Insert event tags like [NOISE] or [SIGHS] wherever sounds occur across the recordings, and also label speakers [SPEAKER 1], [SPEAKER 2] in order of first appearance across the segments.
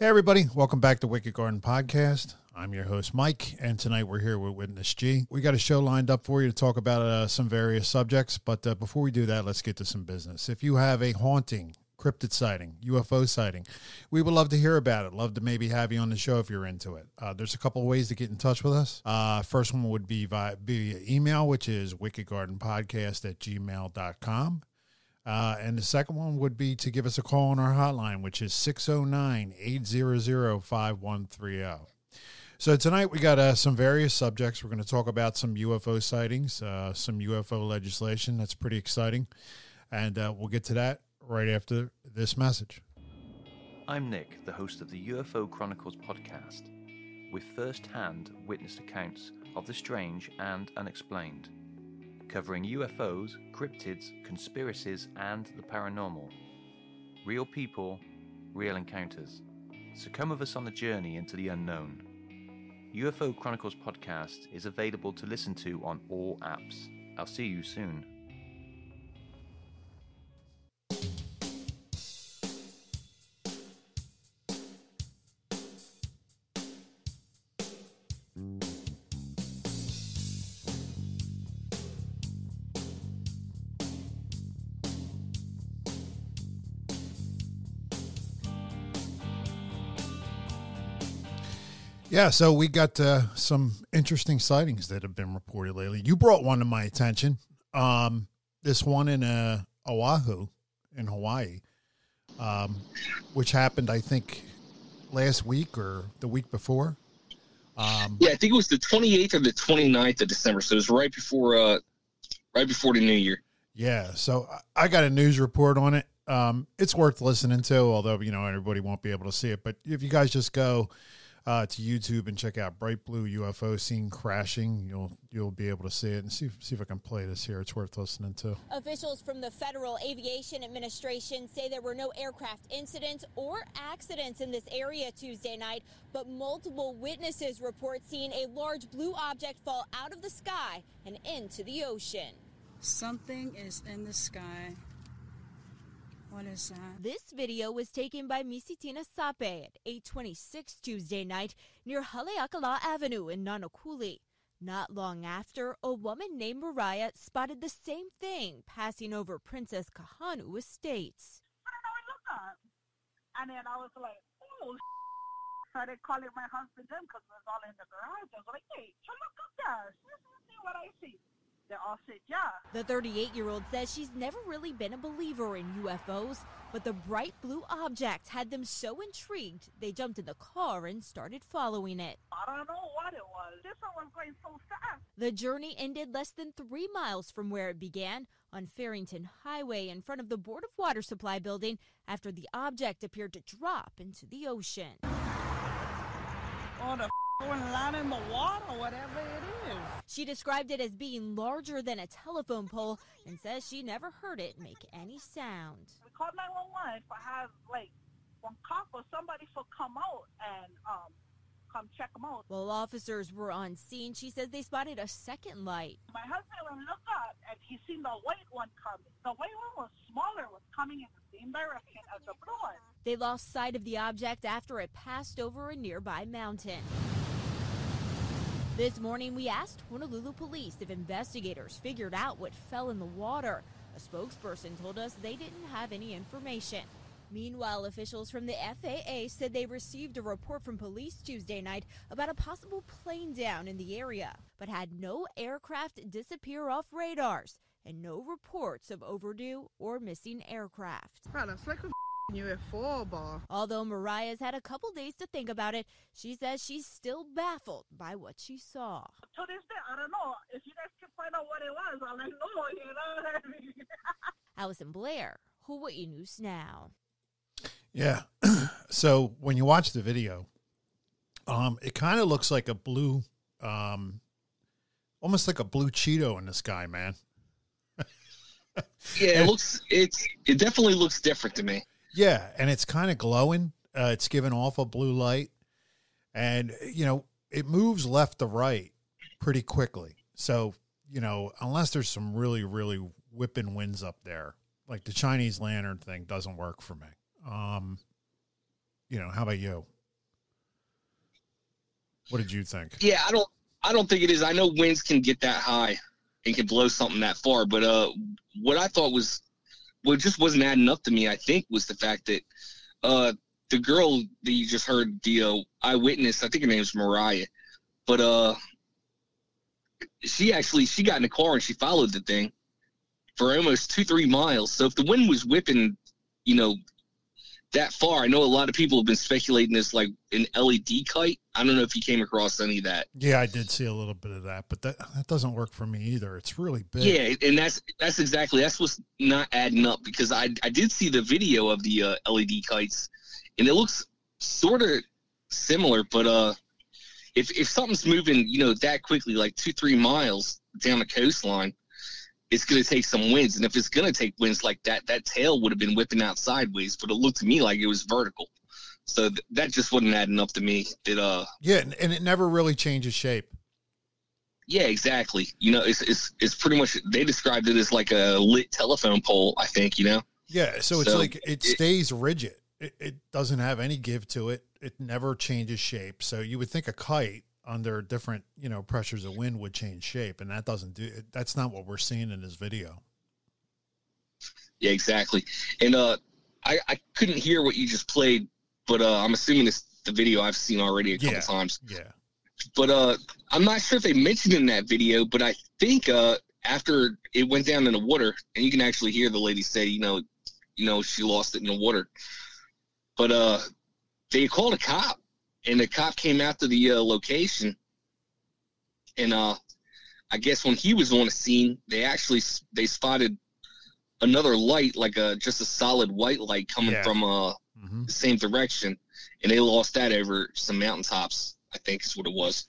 [SPEAKER 1] Hey, everybody. Welcome back to Wicked Garden Podcast. I'm your host, Mike, and tonight we're here with Witness G. We got a show lined up for you to talk about uh, some various subjects, but uh, before we do that, let's get to some business. If you have a haunting, cryptid sighting, UFO sighting, we would love to hear about it. Love to maybe have you on the show if you're into it. Uh, there's a couple ways to get in touch with us. Uh, first one would be via, via email, which is wickedgardenpodcast at gmail.com. Uh, and the second one would be to give us a call on our hotline, which is 609 800 5130. So tonight we got uh, some various subjects. We're going to talk about some UFO sightings, uh, some UFO legislation. That's pretty exciting. And uh, we'll get to that right after this message.
[SPEAKER 2] I'm Nick, the host of the UFO Chronicles podcast, with first hand witness accounts of the strange and unexplained covering UFOs, cryptids, conspiracies, and the paranormal. Real people, real encounters. So come with us on the journey into the unknown. UFO Chronicles podcast is available to listen to on all apps. I'll see you soon.
[SPEAKER 1] Yeah, so we got uh, some interesting sightings that have been reported lately. You brought one to my attention. Um, this one in uh, Oahu, in Hawaii, um, which happened, I think, last week or the week before.
[SPEAKER 3] Um, yeah, I think it was the 28th or the 29th of December. So it was right before, uh, right before the new year.
[SPEAKER 1] Yeah. So I got a news report on it. Um, it's worth listening to, although you know everybody won't be able to see it. But if you guys just go uh, to YouTube and check out Bright Blue UFO Seen Crashing. You'll you'll be able to see it and see see if I can play this here. It's worth listening to.
[SPEAKER 4] Officials from the Federal Aviation Administration say there were no aircraft incidents or accidents in this area Tuesday night, but multiple witnesses report seeing a large blue object fall out of the sky and into the ocean.
[SPEAKER 5] Something is in the sky. What is that?
[SPEAKER 4] This video was taken by Misitina Sape at 826 Tuesday night near Haleakala Avenue in Nanakuli. Not long after, a woman named Mariah spotted the same thing passing over Princess Kahanu Estates.
[SPEAKER 6] I don't know, I looked up. And then I was like, oh, [LAUGHS] started calling my husband in because it was all in the garage. I was like, hey, look up there. See what I see they all said yeah.
[SPEAKER 4] The 38 year old says she's never really been a believer in UFOs, but the bright blue object had them so intrigued they jumped in the car and started following it.
[SPEAKER 6] I don't know what it was. This one was going so fast.
[SPEAKER 4] The journey ended less than three miles from where it began on Farrington Highway in front of the Board of Water Supply building after the object appeared to drop into the ocean.
[SPEAKER 6] Oh, the going land in the water, whatever it is.
[SPEAKER 4] She described it as being larger than a telephone pole and says she never heard it make any sound.
[SPEAKER 6] We called 911 if I have like one cop or somebody to come out and um come check them out.
[SPEAKER 4] While officers were on scene, she says they spotted a second light.
[SPEAKER 6] My husband went look up and he seen the white one coming. The white one was smaller, was coming in the same direction as the blue one.
[SPEAKER 4] They lost sight of the object after it passed over a nearby mountain. This morning, we asked Honolulu police if investigators figured out what fell in the water. A spokesperson told us they didn't have any information. Meanwhile, officials from the FAA said they received a report from police Tuesday night about a possible plane down in the area, but had no aircraft disappear off radars and no reports of overdue or missing aircraft.
[SPEAKER 6] UFO
[SPEAKER 4] Although Mariah's had a couple days to think about it, she says she's still baffled by what she saw.
[SPEAKER 6] To this day, I don't know. If you guys can find out what it was, I'll let you know, you know what I mean?
[SPEAKER 4] Allison Blair, Hawaii News Now.
[SPEAKER 1] Yeah. [CLEARS THROAT] so when you watch the video, um, it kind of looks like a blue, um, almost like a blue Cheeto in the sky, man.
[SPEAKER 3] yeah, it looks it's it definitely looks different to me.
[SPEAKER 1] Yeah, and it's kind of glowing. Uh, it's giving off a blue light, and you know it moves left to right pretty quickly. So you know, unless there's some really really whipping winds up there, like the Chinese lantern thing doesn't work for me. Um, you know, how about you? What did you think?
[SPEAKER 3] Yeah, I don't I don't think it is. I know winds can get that high and can blow something that far, but uh what I thought was what just wasn't adding up to me, I think, was the fact that uh the girl that you just heard the uh, eyewitness, I think her name's Mariah, but uh she actually she got in the car and she followed the thing for almost two, three miles. So if the wind was whipping, you know, that far. I know a lot of people have been speculating this like an LED kite. I don't know if you came across any of that.
[SPEAKER 1] Yeah, I did see a little bit of that, but that that doesn't work for me either. It's really big.
[SPEAKER 3] Yeah, and that's that's exactly that's what's not adding up because I I did see the video of the uh, LED kites, and it looks sort of similar, but uh, if if something's moving, you know, that quickly, like two three miles down the coastline, it's going to take some winds. And if it's going to take winds like that, that tail would have been whipping out sideways, but it looked to me like it was vertical. So th- that just wasn't adding up to me. That uh,
[SPEAKER 1] yeah, and it never really changes shape.
[SPEAKER 3] Yeah, exactly. You know, it's it's it's pretty much they described it as like a lit telephone pole. I think you know.
[SPEAKER 1] Yeah, so it's so like it stays it, rigid. It, it doesn't have any give to it. It never changes shape. So you would think a kite under different you know pressures of wind would change shape and that doesn't do that's not what we're seeing in this video.
[SPEAKER 3] Yeah exactly. And uh i i couldn't hear what you just played but uh i'm assuming it's the video i've seen already a couple
[SPEAKER 1] yeah.
[SPEAKER 3] times.
[SPEAKER 1] yeah.
[SPEAKER 3] But uh i'm not sure if they mentioned in that video but i think uh after it went down in the water and you can actually hear the lady say you know you know she lost it in the water. But uh they called a cop and the cop came out to the uh, location, and uh, I guess when he was on the scene, they actually they spotted another light, like a just a solid white light coming yeah. from uh mm-hmm. the same direction, and they lost that over some mountaintops. I think is what it was.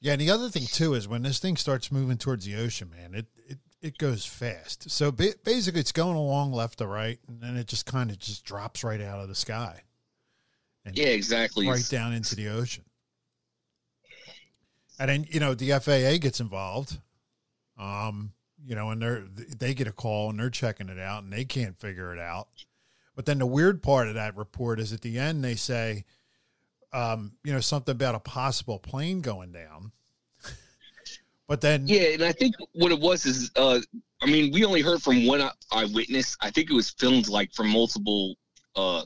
[SPEAKER 1] Yeah, and the other thing too is when this thing starts moving towards the ocean, man, it it, it goes fast. So basically, it's going along left to right, and then it just kind of just drops right out of the sky
[SPEAKER 3] yeah, exactly.
[SPEAKER 1] Right down into the ocean. And then, you know, the FAA gets involved. Um, you know, and they're they get a call and they're checking it out and they can't figure it out. But then the weird part of that report is at the end they say, um, you know, something about a possible plane going down. [LAUGHS] but then,
[SPEAKER 3] yeah, and I think what it was is, uh, I mean, we only heard from one eyewitness. I think it was filmed like from multiple uh,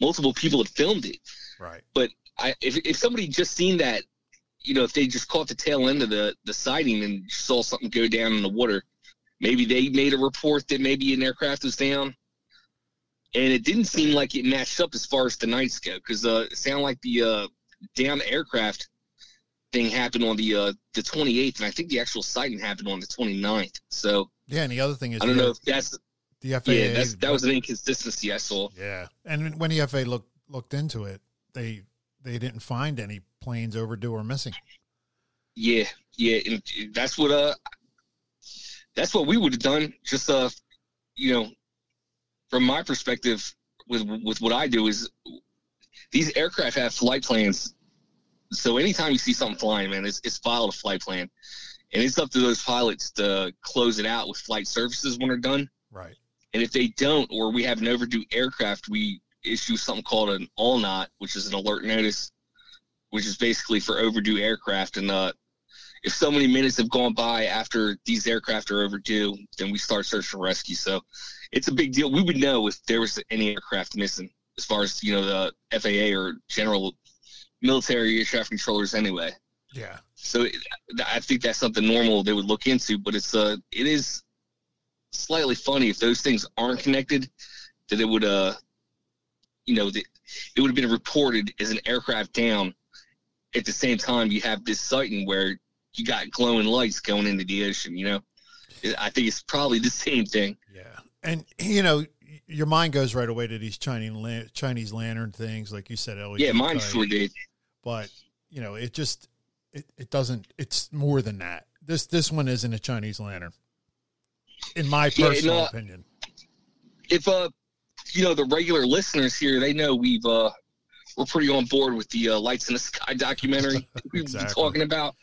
[SPEAKER 3] multiple people had filmed it.
[SPEAKER 1] Right.
[SPEAKER 3] But I, if if somebody just seen that, you know, if they just caught the tail end of the the sighting and saw something go down in the water, maybe they made a report that maybe an aircraft was down. And it didn't seem like it matched up as far as the nights go, because uh, it sounded like the uh, down aircraft thing happened on the uh, the 28th, and I think the actual sighting happened on the 29th. So
[SPEAKER 1] yeah, and the other thing is,
[SPEAKER 3] I don't know if that's
[SPEAKER 1] the FAA. Yeah,
[SPEAKER 3] that's, that was an inconsistency I saw.
[SPEAKER 1] Yeah, and when the FAA looked looked into it, they they didn't find any planes overdue or missing.
[SPEAKER 3] Yeah, yeah, and that's what uh, that's what we would have done. Just uh, you know, from my perspective, with with what I do is these aircraft have flight plans. So anytime you see something flying, man, it's it's filed a flight plan, and it's up to those pilots to close it out with flight services when they're done.
[SPEAKER 1] Right.
[SPEAKER 3] And if they don't, or we have an overdue aircraft, we issue something called an ALNOT, which is an alert notice, which is basically for overdue aircraft. And uh, if so many minutes have gone by after these aircraft are overdue, then we start search and rescue. So it's a big deal. We would know if there was any aircraft missing, as far as you know, the FAA or general military air traffic controllers, anyway.
[SPEAKER 1] Yeah.
[SPEAKER 3] So it, I think that's something normal they would look into, but it's uh, it is slightly funny if those things aren't connected, that it would uh, you know, that it would have been reported as an aircraft down. At the same time, you have this sighting where you got glowing lights going into the ocean. You know, I think it's probably the [LAUGHS] same thing.
[SPEAKER 1] Yeah, and you know, your mind goes right away to these Chinese Chinese lantern things, like you said.
[SPEAKER 3] LED yeah, mine sure did.
[SPEAKER 1] But you know, it just it, it doesn't. It's more than that. This this one isn't a Chinese lantern in my personal yeah, uh, opinion.
[SPEAKER 3] If uh, you know, the regular listeners here, they know we've uh, we're pretty on board with the uh, Lights in the Sky documentary [LAUGHS] we've exactly. been talking about.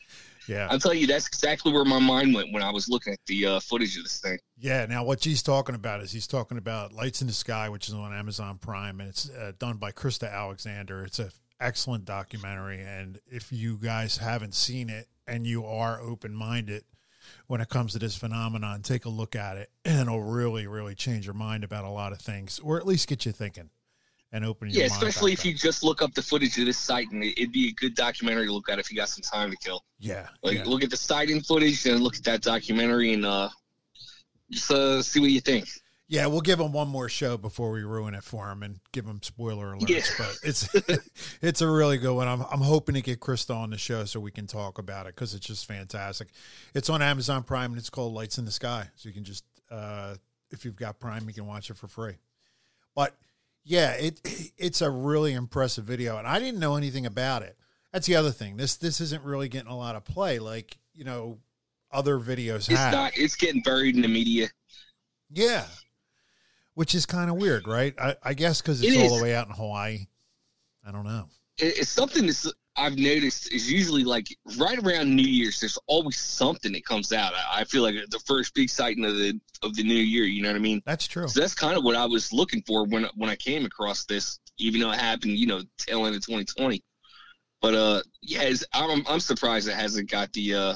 [SPEAKER 1] Yeah.
[SPEAKER 3] I'll tell you, that's exactly where my mind went when I was looking at the uh, footage of this thing.
[SPEAKER 1] Yeah. Now, what G's talking about is he's talking about Lights in the Sky, which is on Amazon Prime, and it's uh, done by Krista Alexander. It's a excellent documentary, and if you guys haven't seen it and you are open minded when it comes to this phenomenon, take a look at it, and it'll really, really change your mind about a lot of things, or at least get you thinking and open your
[SPEAKER 3] Yeah, especially if you just look up the footage of this site, and it- it'd be a good documentary to look at if you got some time to kill.
[SPEAKER 1] yeah,
[SPEAKER 3] Like,
[SPEAKER 1] yeah.
[SPEAKER 3] look at the sighting footage and look at that documentary, and uh, just uh, see what you think.
[SPEAKER 1] Yeah, we'll give him one more show before we ruin it for him and give him spoiler alerts.
[SPEAKER 3] Yeah.
[SPEAKER 1] But it's [LAUGHS] [LAUGHS] it's a really good one. I'm I'm hoping to get Krista on the show so we can talk about it because it's just fantastic. It's on Amazon Prime and it's called Lights in the Sky. So you can just uh, if you've got Prime, you can watch it for free. But yeah, it [CLEARS THROAT] it's a really impressive video, and I didn't know anything about it. That's the other thing. This this isn't really getting a lot of play, like you know other videos
[SPEAKER 3] It's
[SPEAKER 1] have.
[SPEAKER 3] not. It's getting buried in the media.
[SPEAKER 1] Yeah. Which is kind of weird, right? I, I guess because it's
[SPEAKER 3] It
[SPEAKER 1] all the way out in Hawaii. I don't know.
[SPEAKER 3] It- It's something that's I've noticed is usually like right around New Year's. There's always something that comes out. I, I feel like the first big sighting of the of the new year. You know what I mean?
[SPEAKER 1] That's true.
[SPEAKER 3] So that's kind of what I was looking for when when I came across this, even though it happened, you know, tail end of 2020. But uh, yeah, I'm I'm surprised it hasn't got the uh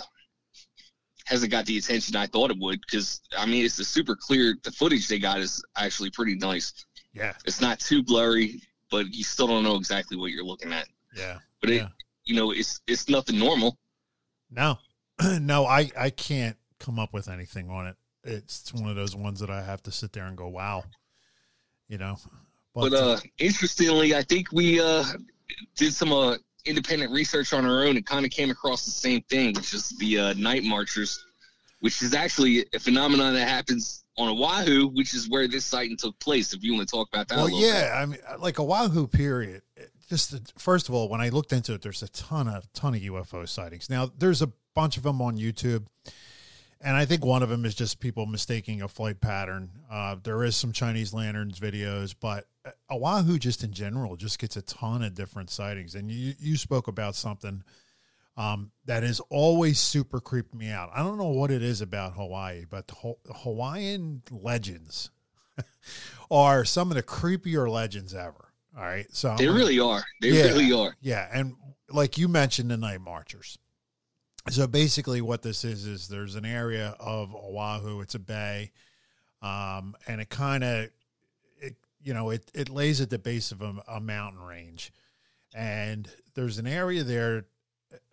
[SPEAKER 3] hasn't got the attention I thought it would because I mean it's a super clear. The footage they got is actually pretty nice.
[SPEAKER 1] Yeah.
[SPEAKER 3] It's not too blurry, but you still don't know exactly what you're looking at.
[SPEAKER 1] Yeah.
[SPEAKER 3] But it, you know, it's it's nothing normal.
[SPEAKER 1] No. [CLEARS THROAT] no, I, I can't come up with anything on it. It's one of those ones that I have to sit there and go, wow. You know?
[SPEAKER 3] But, But uh, interestingly, I think we uh, did some uh, independent research on our own and kind of came across the same thing, which is the uh, night marchers, which is actually a phenomenon that happens on Oahu, which is where this sighting took place. If you want to talk about that,
[SPEAKER 1] well, yeah. I mean, like Oahu period. Just the- first of all, when I looked into it, there's a ton of ton of UFO sightings. Now, there's a bunch of them on YouTube, and I think one of them is just people mistaking a flight pattern. Uh, there is some Chinese lanterns videos, but uh, Oahu just in general just gets a ton of different sightings. And you you spoke about something um, that has always super creeped me out. I don't know what it is about Hawaii, but Ho- Hawaiian legends [LAUGHS] are some of the creepier legends ever. All right, so I'm
[SPEAKER 3] They
[SPEAKER 1] gonna-
[SPEAKER 3] really are. They
[SPEAKER 1] Yeah.
[SPEAKER 3] really are.
[SPEAKER 1] yeah, and like you mentioned, the night marchers. So basically, what this is is there's an area of Oahu. It's a bay, um, and it kind of, it you know, it it lays at the base of a, a mountain range, and there's an area there,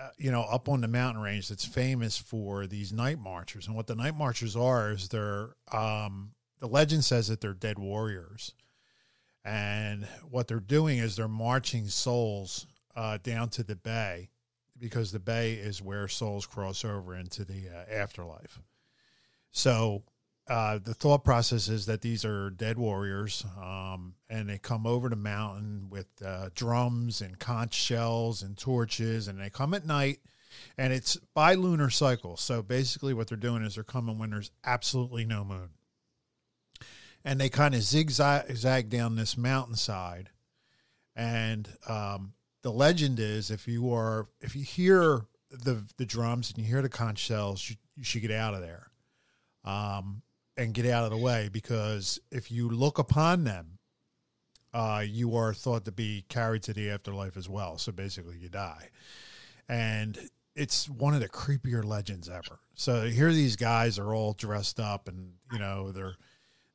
[SPEAKER 1] uh, you know, up on the mountain range that's famous for these night marchers. And what the night marchers are is they're, um, the legend says that they're dead warriors and what they're doing is they're marching souls uh, down to the bay because the bay is where souls cross over into the uh, afterlife. So uh, the thought process is that these are dead warriors, um, and they come over the mountain with uh, drums and conch shells and torches, and they come at night. And it's by lunar cycle. So basically, what they're doing is they're coming when there's absolutely no moon and they kind of zigzag down this mountainside. And um, the legend is, if you are, if you hear the the drums and you hear the conch shells, you, you should get out of there, um, and get out of the way because if you look upon them, uh, you are thought to be carried to the afterlife as well. So basically, you die, and it's one of the creepier legends ever. So here, these guys are all dressed up, and you know they're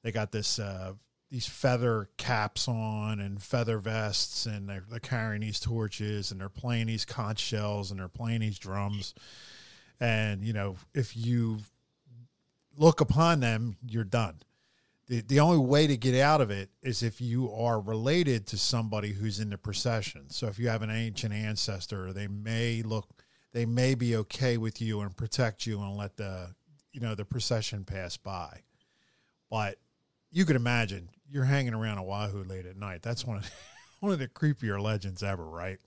[SPEAKER 1] they got this uh, these feather caps on and feather vests, and they're, they're carrying these torches, and they're playing these conch shells, and they're playing these drums. And you know, if you look upon them, you're done. The, the only way to get out of it is if you are related to somebody who's in the procession. So if you have an ancient ancestor, they may look, they may be okay with you and protect you and let the, you know, the procession pass by. But you could imagine you're hanging around Oahu late at night. That's one of [LAUGHS] one of the creepier legends ever, right?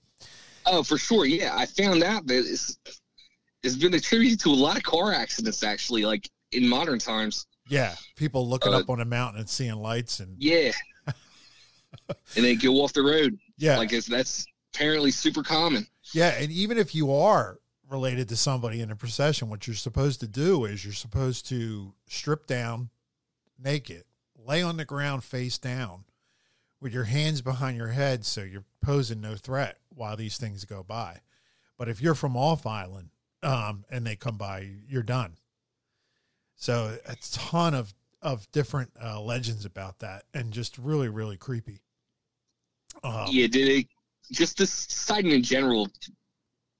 [SPEAKER 3] Oh, for sure. Yeah, I found out that it's, it's been attributed to a lot of car accidents, actually, like in modern times.
[SPEAKER 1] Yeah, people looking
[SPEAKER 3] Uh,
[SPEAKER 1] up on a mountain and seeing lights and
[SPEAKER 3] Yeah. [LAUGHS] and they go off the road.
[SPEAKER 1] yeah,
[SPEAKER 3] Like it's, that's apparently super common.
[SPEAKER 1] yeah, and even if you are related to somebody in a procession, what you're supposed to do is you're supposed to strip down naked, lay on the ground face down with your hands behind your head so you're posing no threat while these things go by. But if you're from off island um, and they come by, you're done. So a ton of of different uh, legends about that, and just really really creepy. Um,
[SPEAKER 3] yeah, did it just this sighting in general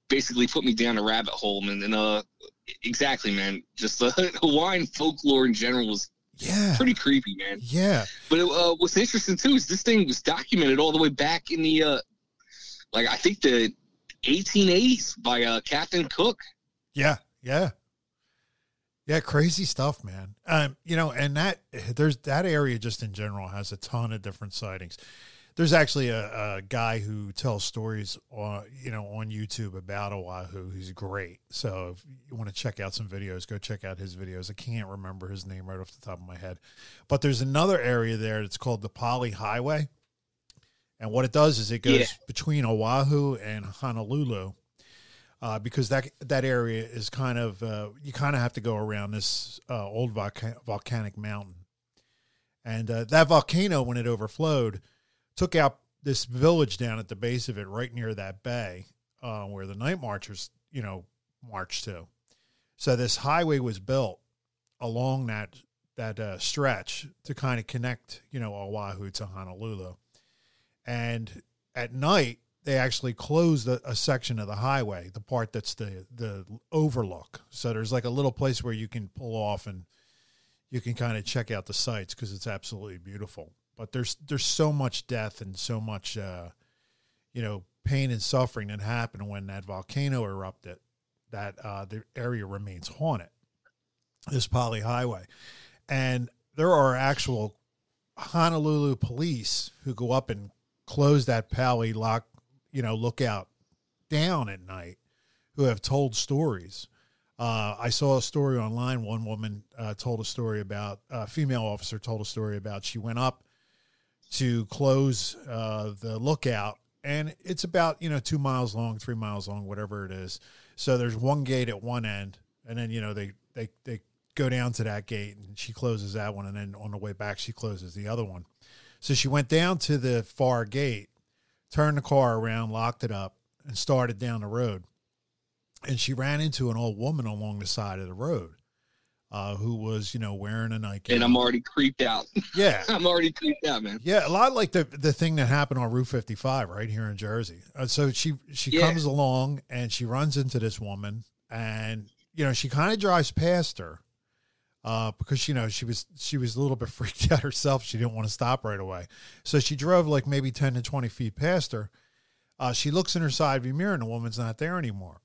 [SPEAKER 3] basically put me down a rabbit hole, and uh, exactly, man. Just uh, [LAUGHS] Hawaiian folklore in general was
[SPEAKER 1] yeah,
[SPEAKER 3] pretty creepy, man.
[SPEAKER 1] Yeah,
[SPEAKER 3] but uh, what's interesting too is this thing was documented all the way back in the uh, like I think the 1880s by uh, Captain Cook.
[SPEAKER 1] Yeah, yeah. Yeah, crazy stuff, man. Um, you know, and that there's that area just in general has a ton of different sightings. There's actually a, a guy who tells stories on you know on YouTube about Oahu. He's great. So if you want to check out some videos, go check out his videos. I can't remember his name right off the top of my head, but there's another area there that's called the Pali Highway, and what it does is it goes
[SPEAKER 3] Yeah.
[SPEAKER 1] between Oahu and Honolulu uh, because that that area is kind of uh, you kind of have to go around this uh, old volca- volcanic mountain, and uh, that volcano when it overflowed took out this village down at the base of it, right near that bay uh, where the night marchers you know marched to. So this highway was built along that that uh, stretch to kind of connect you know Oahu to Honolulu, and at night they actually closed a, a section of the highway, the part that's the the overlook. So there's like a little place where you can pull off and you can kind of check out the sights because it's absolutely beautiful. But there's there's so much death and so much uh, you know pain and suffering that happened when that volcano erupted that uh, the area remains haunted. This Pali Highway, and there are actual Honolulu police who go up and close that Pali lock, you know, lookout down at night, who have told stories. Uh, I saw a story online. One woman uh, told a story about a female officer told a story about she went up to close uh, the lookout, and it's about you know two miles long, three miles long, whatever it is. So there's one gate at one end, and then you know they they they go down to that gate, and she closes that one, and then on the way back she closes the other one. So she went down to the far gate, turned the car around, locked it up, and started down the road. And she ran into an old woman along the side of the road, uh, who was, you know, wearing a Nike.
[SPEAKER 3] And I'm already creeped out.
[SPEAKER 1] yeah, [LAUGHS]
[SPEAKER 3] I'm already creeped out, man.
[SPEAKER 1] yeah, a lot like the the thing that happened on Route 55 right here in Jersey. Uh, so she she
[SPEAKER 3] Yeah.
[SPEAKER 1] comes along and she runs into this woman, and you know she kind of drives past her, uh, because you know she was she was a little bit [LAUGHS] freaked out herself. She didn't want to stop right away, so she drove like maybe 10 to 20 feet past her. Uh, she looks in her side view mirror, and the woman's not there anymore.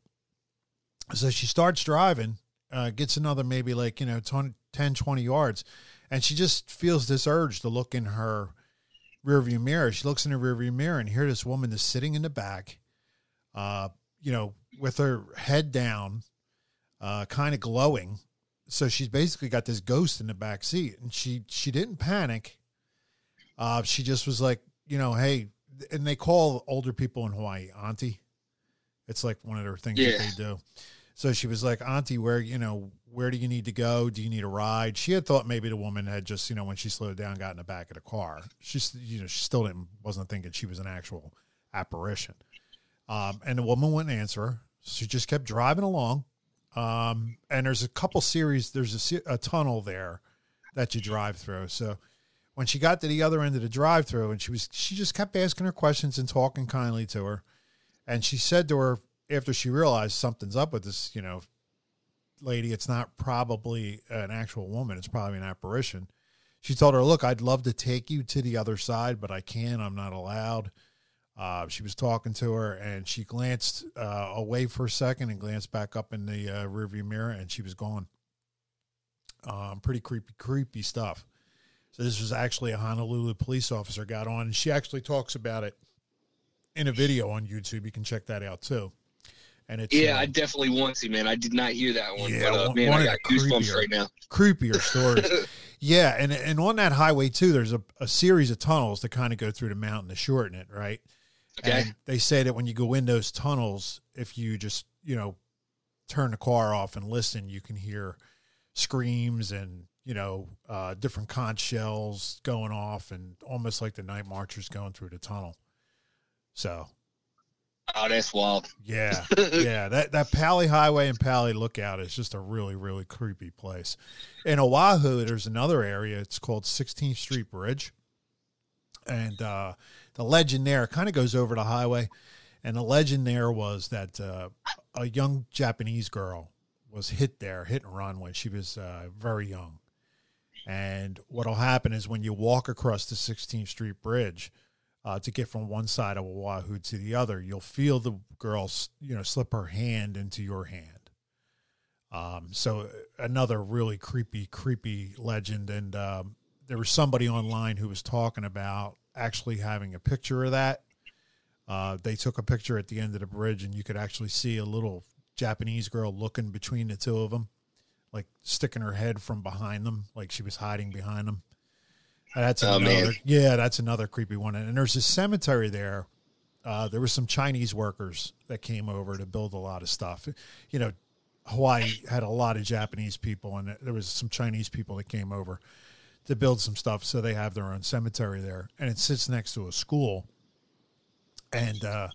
[SPEAKER 1] So she starts driving, uh, gets another maybe like, you know, 20, 10, 20 yards, and she just feels this urge to look in her rearview mirror. She looks in her rearview mirror and here this woman is sitting in the back, uh, you know, with her head down, uh, kind of glowing. So she's basically got this ghost in the back seat, and she she didn't panic. Uh, she just was like, you know, hey, and they call older people in Hawaii auntie. It's like one of their things
[SPEAKER 3] Yeah.
[SPEAKER 1] that they do. So she was like, Auntie, where you know, where do you need to go? Do you need a ride? She had thought maybe the woman had just, you know, when she slowed down, got in the back of the car. She's, you know, she still didn't wasn't thinking she was an actual apparition. Um, and the woman wouldn't answer her. She just kept driving along. Um, and there's a couple series. There's a, a tunnel there that you drive through. So when she got to the other end of the drive through, and she was, she just kept asking her questions and talking kindly to her. And she said to her after she realized something's up with this, you know, lady, it's not probably an actual woman, it's probably an apparition. She told her, Look, I'd love to take you to the other side, but I can't. I'm not allowed. Uh, she was talking to her and she glanced uh, away for a second and glanced back up in the uh, rearview mirror and she was gone. Um, pretty creepy, creepy stuff. So this was actually a Honolulu police officer got on and she actually talks about it in a video on YouTube. You can check that out too. And it's
[SPEAKER 3] Yeah,
[SPEAKER 1] uh,
[SPEAKER 3] I definitely want to, man. I did not hear that one,
[SPEAKER 1] Yeah,
[SPEAKER 3] but uh, man,
[SPEAKER 1] one
[SPEAKER 3] I got goosebumps
[SPEAKER 1] creepier.
[SPEAKER 3] right now.
[SPEAKER 1] creepier stories. [LAUGHS] yeah, and and on that highway too, there's a, a series of tunnels that kind of go through the mountain to shorten it, right?
[SPEAKER 3] Okay.
[SPEAKER 1] And they say that when you go in those tunnels, if you just you know turn the car off and listen, you can hear screams and you know uh, different conch shells going off, and almost like the night marchers going through the tunnel. So
[SPEAKER 3] Oh, that's wild.
[SPEAKER 1] yeah, [LAUGHS] yeah. That that Pali Highway and Pali Lookout is just a really really creepy place. In Oahu, there's another area. It's called 16th Street Bridge, and uh, the legend there kind of goes over the highway. And the legend there was that uh, a young Japanese girl was hit there, hit and run when she was uh, very young. And what'll happen is when you walk across the 16th Street Bridge uh, to get from one side of Oahu to the other, you'll feel the girl, you know, slip her hand into your hand. Um, so another really creepy, creepy legend. And um, there was somebody online who was talking about actually having a picture of that. Uh, they took a picture at the end of the bridge, and you could actually see a little Japanese girl looking between the two of them, like sticking her head from behind them, like she was hiding behind them. And that's
[SPEAKER 3] Oh,
[SPEAKER 1] another,
[SPEAKER 3] man.
[SPEAKER 1] yeah, that's another creepy one. And there's a cemetery there. Uh, there were some Chinese workers that came over to build a lot of stuff. You know, Hawaii had a lot of Japanese people, and there was some Chinese people that came over to build some stuff. So they have their own cemetery there, and it sits next to a school. And uh,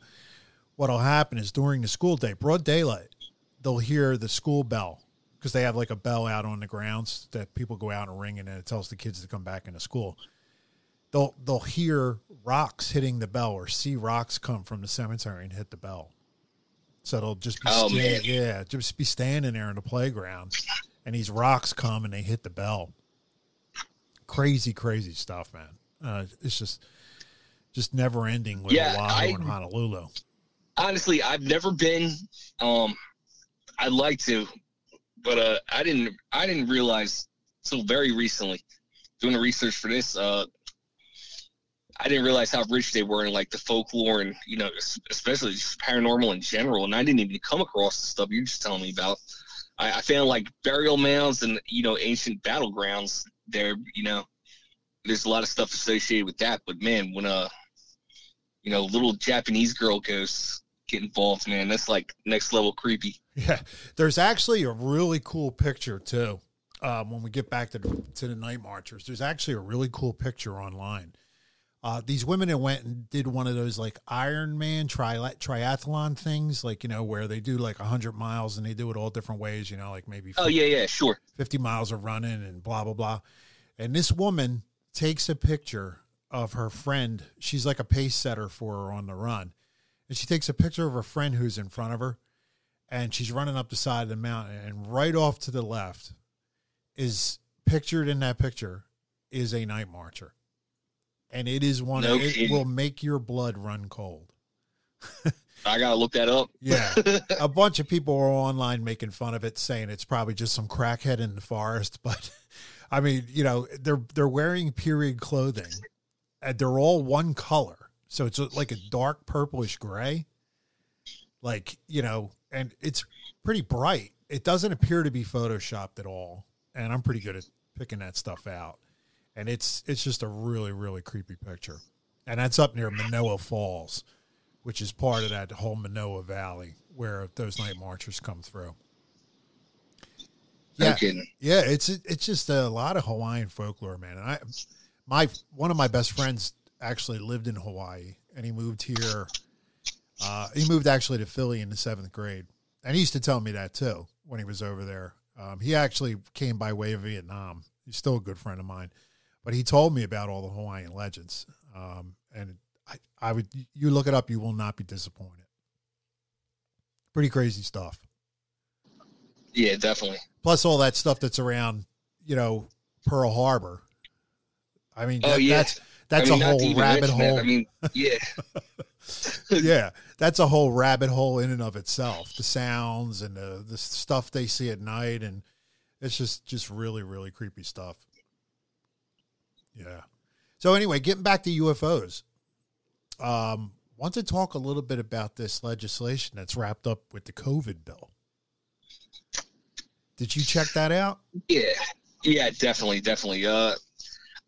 [SPEAKER 1] what'll happen is during the school day, broad daylight, they'll hear the school bell because they have like a bell out on the grounds that people go out and ring, and it tells the kids to come back into school. They'll they'll hear rocks hitting the bell or see rocks come from the cemetery and hit the bell. So they'll just be
[SPEAKER 3] Oh,
[SPEAKER 1] sta- yeah, just be standing there in the playground, and these rocks come and they hit the bell. Crazy, crazy stuff, man. Uh, it's just just never ending with
[SPEAKER 3] Yeah,
[SPEAKER 1] Oahu and Honolulu.
[SPEAKER 3] Honestly, I've never been. Um, I'd like to, but uh, I didn't. I didn't realize until very recently, doing the research for this. Uh, I didn't realize how rich they were in like the folklore and you know, especially just paranormal in general. And I didn't even come across the stuff you're just telling me about. I, I found like burial mounds and you know ancient battlegrounds there. You know, there's a lot of stuff associated with that. But man, when uh, you know, little Japanese girl ghosts get involved, man, that's like next level creepy.
[SPEAKER 1] Yeah, there's actually a really cool picture too. Um, when we get back to the, to the night marchers, there's actually a really cool picture online. Uh, these women that went and did one of those like Ironman tri- triathlon things, like you know where they do like hundred miles and they do it all different ways. You know, like maybe
[SPEAKER 3] Oh yeah, yeah, sure.
[SPEAKER 1] 50 miles of running and blah blah blah and this woman takes a picture of her friend she's like a pace setter for her on the run and she takes a picture of her friend who's in front of her and she's running up the side of the mountain and right off to the left is pictured in that picture is a night marcher and it is one
[SPEAKER 3] No
[SPEAKER 1] it will make your blood run cold [LAUGHS]
[SPEAKER 3] I gotta look that up.
[SPEAKER 1] yeah. [LAUGHS] a bunch of people are online making fun of it, saying it's probably just some crackhead in the forest. [LAUGHS] But I mean, you know, they're they're wearing period clothing, and they're all one color, so it's like a dark purplish gray. Like you know, and it's pretty bright. It doesn't appear to be photoshopped at all, and I'm pretty good at picking that stuff out. And it's it's just a really really creepy picture, and that's up near Manoa Falls which is part of that whole Manoa Valley where those night marchers come through. Yeah, yeah, it's it's just a lot of Hawaiian folklore, man. And I, my one of my best friends actually lived in Hawaii, and he moved here. Uh, he moved actually to Philly in the seventh grade, and he used to tell me that too when he was over there. Um, he actually came by way of Vietnam. He's still a good friend of mine, but he told me about all the Hawaiian legends. Um, and I, I would you look it up, you will not be disappointed. Pretty crazy stuff.
[SPEAKER 3] Yeah, definitely.
[SPEAKER 1] Plus all that stuff that's around, you know, Pearl Harbor. I mean,
[SPEAKER 3] Oh,
[SPEAKER 1] that-
[SPEAKER 3] yeah.
[SPEAKER 1] that's that's
[SPEAKER 3] I mean,
[SPEAKER 1] a whole rabbit hole.
[SPEAKER 3] I mean, yeah, [LAUGHS]
[SPEAKER 1] yeah, that's a whole rabbit hole in and of itself. The sounds and the the stuff they see at night, and it's just just really really creepy stuff. Yeah. So anyway, getting back to UFOs, um, want to talk a little bit about this legislation that's wrapped up with the COVID bill. Did you check that out?
[SPEAKER 3] yeah, yeah, definitely, definitely. Uh,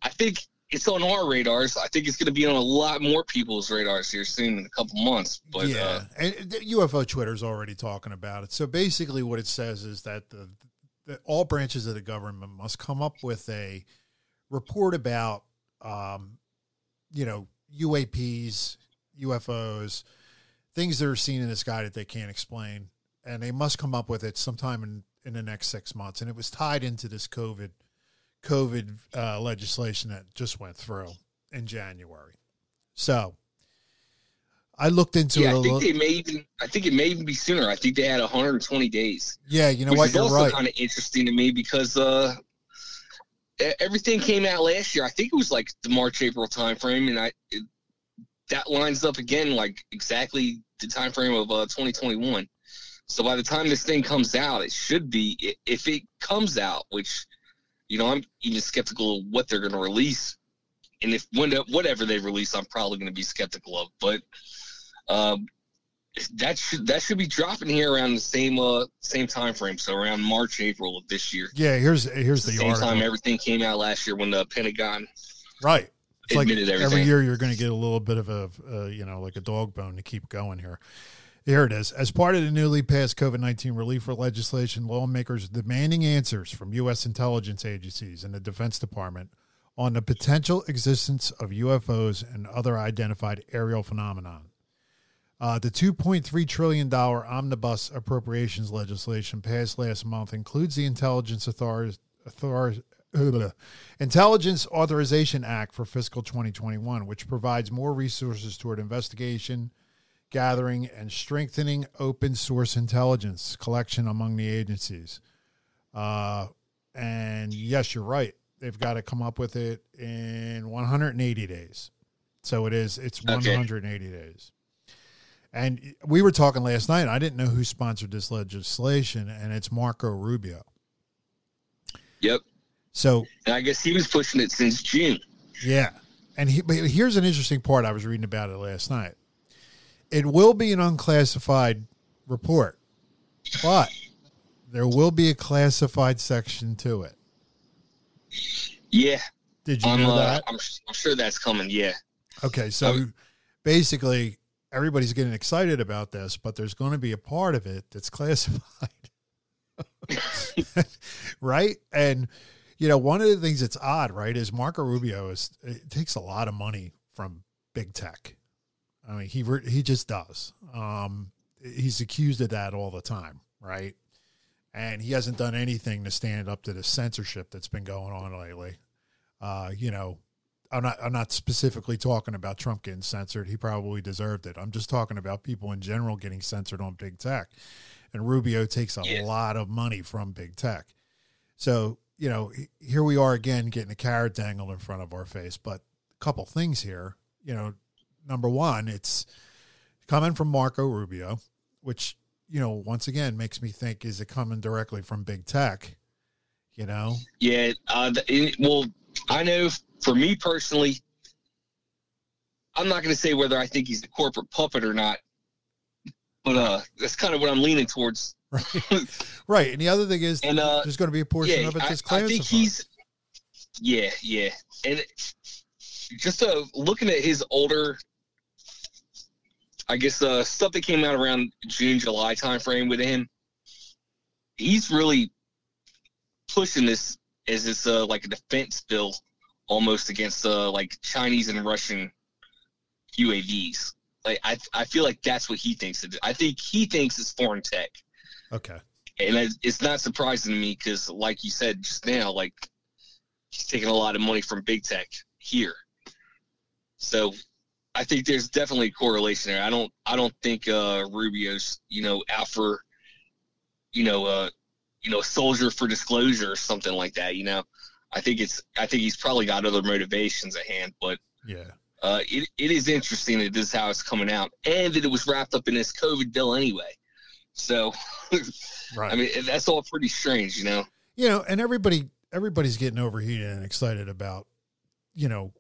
[SPEAKER 3] I think it's on our radars. I think it's going to be on a lot more people's radars here soon in a couple months. But
[SPEAKER 1] yeah,
[SPEAKER 3] uh,
[SPEAKER 1] and the UFO Twitter's already talking about it. So basically, what it says is that the, the all branches of the government must come up with a report about, um, you know, UAPs, UFOs, things that are seen in the sky that they can't explain, and they must come up with it sometime in in the next six months. And it was tied into this COVID COVID uh, legislation that just went through in January. So I looked into
[SPEAKER 3] yeah,
[SPEAKER 1] it.
[SPEAKER 3] I think
[SPEAKER 1] little.
[SPEAKER 3] they may even. I think it may even be sooner. I think they had 120 days.
[SPEAKER 1] Yeah, you know
[SPEAKER 3] which
[SPEAKER 1] what?
[SPEAKER 3] is
[SPEAKER 1] You're
[SPEAKER 3] also
[SPEAKER 1] right.
[SPEAKER 3] kind of interesting to me because uh, everything came out last year. I think it was like the March April timeframe, and I it, that lines up again like exactly the timeframe of uh, 2021. So by the time this thing comes out, it should be if it comes out, which you know I'm even skeptical of what they're going to release, and if when whatever they release, I'm probably going to be skeptical of, but. Um, that should that should be dropping here around the same uh same time frame, so around March April of this year.
[SPEAKER 1] Yeah, here's here's
[SPEAKER 3] the
[SPEAKER 1] the,
[SPEAKER 3] same
[SPEAKER 1] article.
[SPEAKER 3] time everything came out last year when the Pentagon
[SPEAKER 1] right. It's like
[SPEAKER 3] admitted
[SPEAKER 1] every year you're going to get a little bit of a, uh, you know, like a dog bone to keep going here. Here it is. As part of the newly passed COVID 19 relief legislation, lawmakers are demanding answers from U.S. intelligence agencies and the Defense Department on the potential existence of UFOs and other identified aerial phenomenon. Uh, the $2.3 trillion omnibus appropriations legislation passed last month includes the Intelligence Intelligence Authorization Act for fiscal 2021, which provides more resources toward investigation, gathering, and strengthening open source intelligence collection among the agencies. Uh, and yes, you're right. They've got to come up with it in 180 days. So it is, it's
[SPEAKER 3] Okay.
[SPEAKER 1] 180 days. And we were talking last night. I didn't know who sponsored this legislation, and it's Marco Rubio.
[SPEAKER 3] Yep.
[SPEAKER 1] So
[SPEAKER 3] I guess he was pushing it since June.
[SPEAKER 1] yeah, and he, but here's an interesting part. I was reading about it last night. It will be an unclassified report, but there will be a classified section to it.
[SPEAKER 3] Yeah.
[SPEAKER 1] Did you
[SPEAKER 3] I'm,
[SPEAKER 1] know
[SPEAKER 3] uh,
[SPEAKER 1] that?
[SPEAKER 3] I'm I'm sure that's coming, yeah.
[SPEAKER 1] Okay, so
[SPEAKER 3] Um,
[SPEAKER 1] basically, everybody's getting excited about this, but there's going to be a part of it that's [LAUGHS] classified. [LAUGHS] right? And, you know, one of the things that's odd, right, is Marco Rubio is, it takes a lot of money from big tech. I mean, he, re- he just does. Um, he's accused of that all the time, right? And he hasn't done anything to stand up to the censorship that's been going on lately. Uh, you know, I'm not I'm not specifically talking about Trump getting censored. He probably deserved it. I'm just talking about people in general getting censored on big tech. And Rubio takes a
[SPEAKER 3] Yeah.
[SPEAKER 1] lot of money from big tech. So, you know, here we are again getting a carrot dangled in front of our face. But a couple things here, you know, number one, it's coming from Marco Rubio, which, you know, once again makes me think is it coming directly from big tech? You know?
[SPEAKER 3] Yeah. Uh, the, well, I know for me personally, I'm not going to say whether I think he's the corporate puppet or not, but uh, that's kind of what I'm leaning towards.
[SPEAKER 1] Right. right. And the other thing is
[SPEAKER 3] And, uh,
[SPEAKER 1] there's going to be a portion
[SPEAKER 3] yeah,
[SPEAKER 1] of it
[SPEAKER 3] I,
[SPEAKER 1] that's
[SPEAKER 3] I
[SPEAKER 1] classified.
[SPEAKER 3] think he's. Yeah, yeah, and just uh, looking at his older, I guess uh, stuff that came out around June, July timeframe with him, he's really pushing this as it's uh, like a defense bill almost against uh, like Chinese and Russian UAVs. Like I, I feel like that's what he thinks. It is. I think he thinks it's foreign tech
[SPEAKER 1] okay.
[SPEAKER 3] and it's- it's not surprising to me because, like you said just now, like he's taking a lot of money from big tech here. So I think there's definitely a correlation there. I don't, I don't think uh, Rubio's, you know, out for, you know, uh, you know, soldier for disclosure or something like that. You know, I think it's, I think he's probably got other motivations at hand, but
[SPEAKER 1] Yeah.
[SPEAKER 3] uh, it, it is interesting that this is how it's coming out and that it was wrapped up in this COVID bill anyway. So, [LAUGHS]
[SPEAKER 1] Right.
[SPEAKER 3] I mean, that's all pretty strange, you know.
[SPEAKER 1] you know, and everybody everybody's getting overheated and excited about, you know,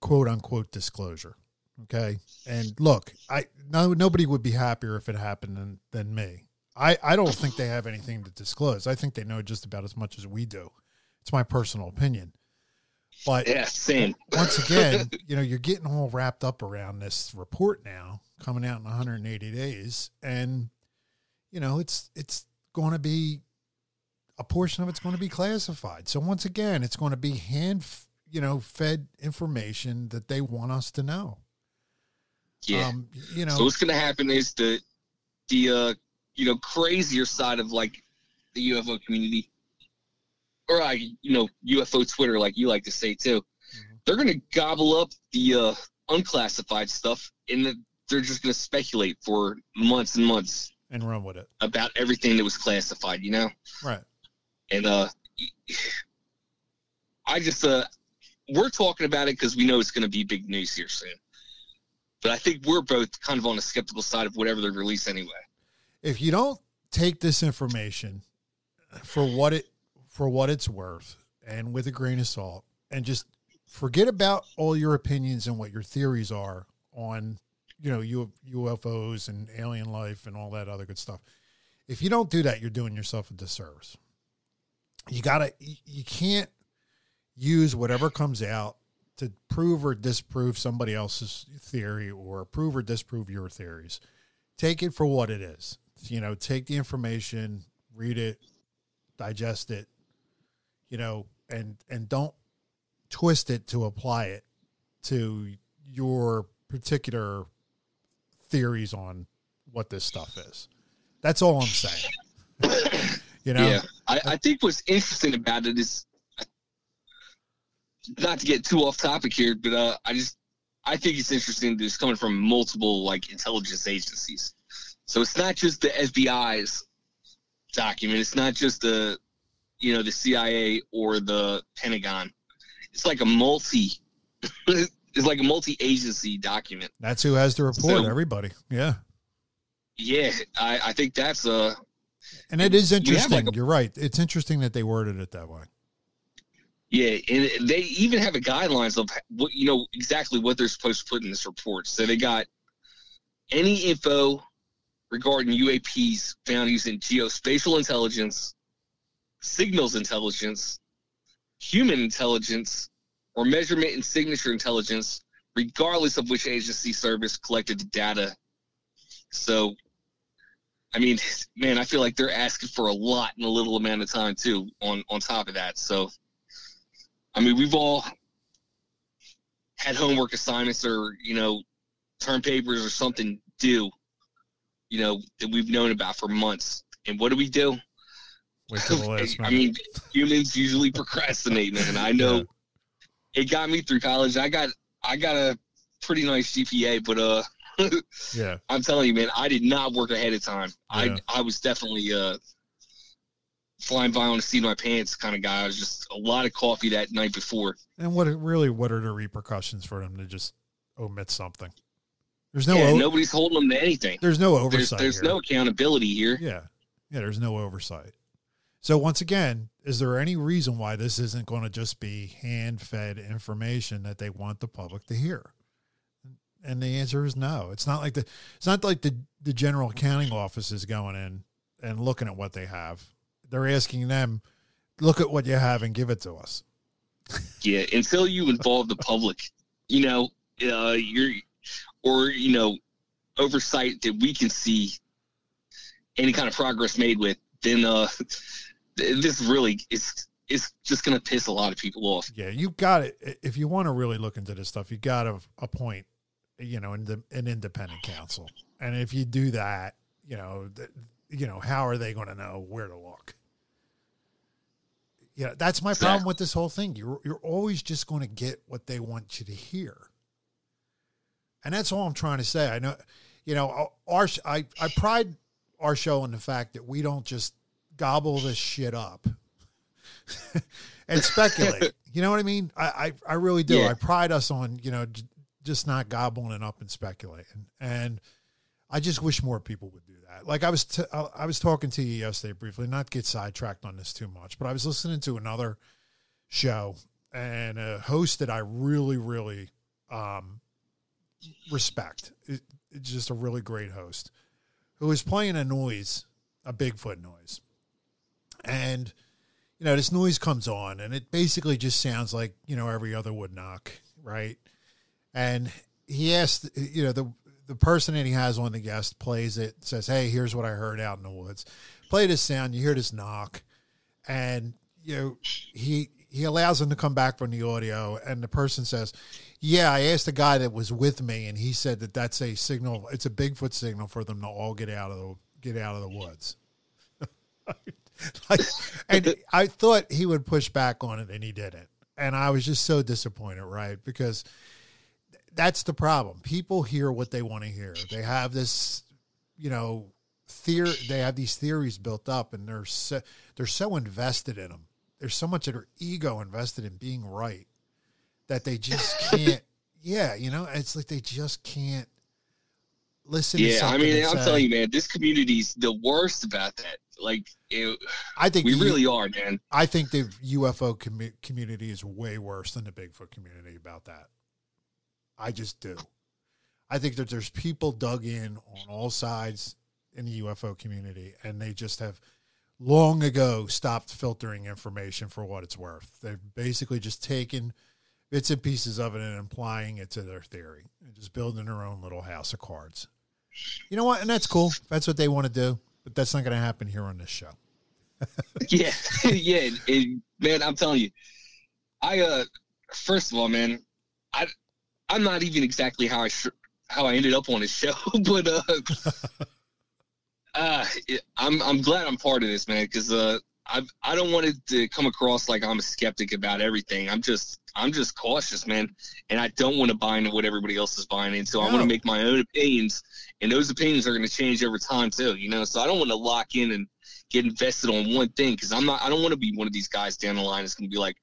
[SPEAKER 1] quote unquote disclosure. Okay. And look, I no nobody would be happier if it happened than, than me. I, I don't think they have anything to disclose. I think they know just about as much as we do. It's my personal opinion. But
[SPEAKER 3] Yeah, same.
[SPEAKER 1] once [LAUGHS] again, you know, you're getting all wrapped up around this report now coming out in 180 days, and you know, it's it's going to be a portion of it's going to be classified. So once again, it's going to be hand, you know, fed information that they want us to know.
[SPEAKER 3] Yeah.
[SPEAKER 1] Um, you know,
[SPEAKER 3] So what's gonna happen is the the uh you know crazier side of like the UFO community, or like you know UFO Twitter, like you like to say too.
[SPEAKER 1] Mhm.
[SPEAKER 3] They're gonna gobble up the uh, unclassified stuff, and the, they're just gonna speculate for months and months
[SPEAKER 1] and run with it.
[SPEAKER 3] about everything that was classified. You know,
[SPEAKER 1] Right.
[SPEAKER 3] and uh, I just uh, we're talking about it because we know it's gonna be big news here soon. But I think we're both kind of on the skeptical side of whatever they release anyway.
[SPEAKER 1] if you don't take this information for what it for what it's worth and with a grain of salt and just forget about all your opinions and what your theories are on you know UFOs and alien life and all that other good stuff if you don't do that you're doing yourself a disservice you got to you can't use whatever comes out to prove or disprove somebody else's theory or prove or disprove your theories take it for what it is. You know, take the information, read it, digest it, you know, and and don't twist it to apply it to your particular theories on what this stuff is. That's all I'm saying. [LAUGHS] you know,
[SPEAKER 3] Yeah, I, I think what's interesting about it is not to get too off topic here, but uh, I just I think it's interesting that it's coming from multiple like intelligence agencies. So it's not just the FBI's document. It's not just the you know the CIA or the Pentagon. It's like a multi. [LAUGHS] it's like a multi-agency document.
[SPEAKER 1] that's who has the report.
[SPEAKER 3] So-
[SPEAKER 1] everybody, yeah.
[SPEAKER 3] Yeah, I, I think that's uh
[SPEAKER 1] And it is interesting.
[SPEAKER 3] like, a-
[SPEAKER 1] You're right. It's interesting that they worded it that way.
[SPEAKER 3] Yeah, and they even have a guidelines of what you know exactly what they're supposed to put in this report. So they got any info regarding UAPs found using geospatial intelligence, signals intelligence, human intelligence, or measurement and signature intelligence, regardless of which agency service collected the data. So, I mean, [LAUGHS] man, I feel like they're asking for a lot in a little amount of time too. On on top of that, so. I mean, we've all had homework assignments or, you know, term papers or something due, you know, that we've known about for months. And what do we do?
[SPEAKER 1] Wait till the [LAUGHS] last
[SPEAKER 3] I mean, [LAUGHS] humans usually procrastinate, man. I know
[SPEAKER 1] Yeah.
[SPEAKER 3] it got me through college. I got I got a pretty nice GPA, but uh [LAUGHS]
[SPEAKER 1] yeah.
[SPEAKER 3] I'm telling you, man, I did not work ahead of time.
[SPEAKER 1] Yeah.
[SPEAKER 3] I I was definitely uh flying by on the seat of my pants kind of guy. I was just a lot of coffee that night before.
[SPEAKER 1] And what really what are the repercussions for them to just omit something? There's no
[SPEAKER 3] yeah,
[SPEAKER 1] o-
[SPEAKER 3] nobody's holding them to anything.
[SPEAKER 1] there's no
[SPEAKER 3] There's
[SPEAKER 1] oversight.
[SPEAKER 3] there's
[SPEAKER 1] here.
[SPEAKER 3] no accountability here.
[SPEAKER 1] yeah. Yeah, there's no oversight. So once again, is there any reason why this isn't going to just be hand-fed information that they want the public to hear? And the answer is no. It's not like the it's not like the the general accounting office is going in and looking at what they have. They're asking them, look at what you have and give it to us.
[SPEAKER 3] Yeah, until you involve the public, you know, uh, you're or you know, oversight that we can see any kind of progress made with, then uh, this really is is just gonna piss a lot of people off.
[SPEAKER 1] Yeah, you got it. If you want to really look into this stuff, you got to appoint, you know, an, an independent counsel. And if you do that, you know, th- you know, how are they going to know where to look? Yeah, that's my problem with this whole thing. You're you're always just going to get what they want you to hear, and that's all I'm trying to say. I know, you know, our I I pride our show in the fact that we don't just gobble this shit up [LAUGHS] and speculate. [LAUGHS] you know what I mean? I I, I really do.
[SPEAKER 3] Yeah.
[SPEAKER 1] I pride us on you know j- just not gobbling it up and speculating. And I just wish more people would do that. Like I was t- I was talking to you yesterday briefly, not get sidetracked on this too much, but I was listening to another show and a host that I really really um, respect. It, it's just a really great host who was playing a noise, a Bigfoot noise, and you know, this noise comes on and it basically just sounds like, you know, every other wood knock, right? And he asked, you know, the the person that he has on the guest plays it, says, Hey, here's what I heard out in the woods. Play this sound, you hear this knock, and you know, he he allows him to come back from the audio and the person says, Yeah, I asked the guy that was with me and he said that that's a signal, it's a Bigfoot signal for them to all get out of the get out of the woods. [LAUGHS] like, and I thought he would push back on it, and he didn't. And I was just so disappointed, right? Because that's the problem. People hear what they want to hear. They have this, you know, theory. They have these theories built up, and they're so, they're so invested in them. There's so much of their ego invested in being right that they just [LAUGHS] can't. yeah, you know, it's like they just can't listen.
[SPEAKER 3] Yeah, I mean, I'm telling you, man, this community's the worst about that. Like, it,
[SPEAKER 1] I think
[SPEAKER 3] we
[SPEAKER 1] the-
[SPEAKER 3] really are, man.
[SPEAKER 1] I think the UFO commu- community is way worse than the Bigfoot community about that. I just do. I think that there's people dug in on all sides in the UFO community, and they just have long ago stopped filtering information for what it's worth. They've basically just taken bits and pieces of it and applying it to their theory and just building their own little house of cards. You know what? And that's cool. That's what they want to do, but that's not going to happen here on this show. [LAUGHS] [LAUGHS]
[SPEAKER 3] yeah, [LAUGHS] yeah, and, man. I'm telling you, I uh, first of all, man, I I'm not even exactly how I sh- how I ended up on this show, [LAUGHS] but uh, [LAUGHS] uh, I'm I'm glad I'm part of this, man, because uh, I I don't want it to come across like I'm a skeptic about everything. I'm just I'm just cautious, man, and I don't want to buy into what everybody else is buying into. I want
[SPEAKER 1] No.
[SPEAKER 3] to make my own opinions, and those opinions are going to change over time too. You know, so I don't want to lock in and get invested on one thing because I'm not. I don't want to be one of these guys down the line that's going to be like,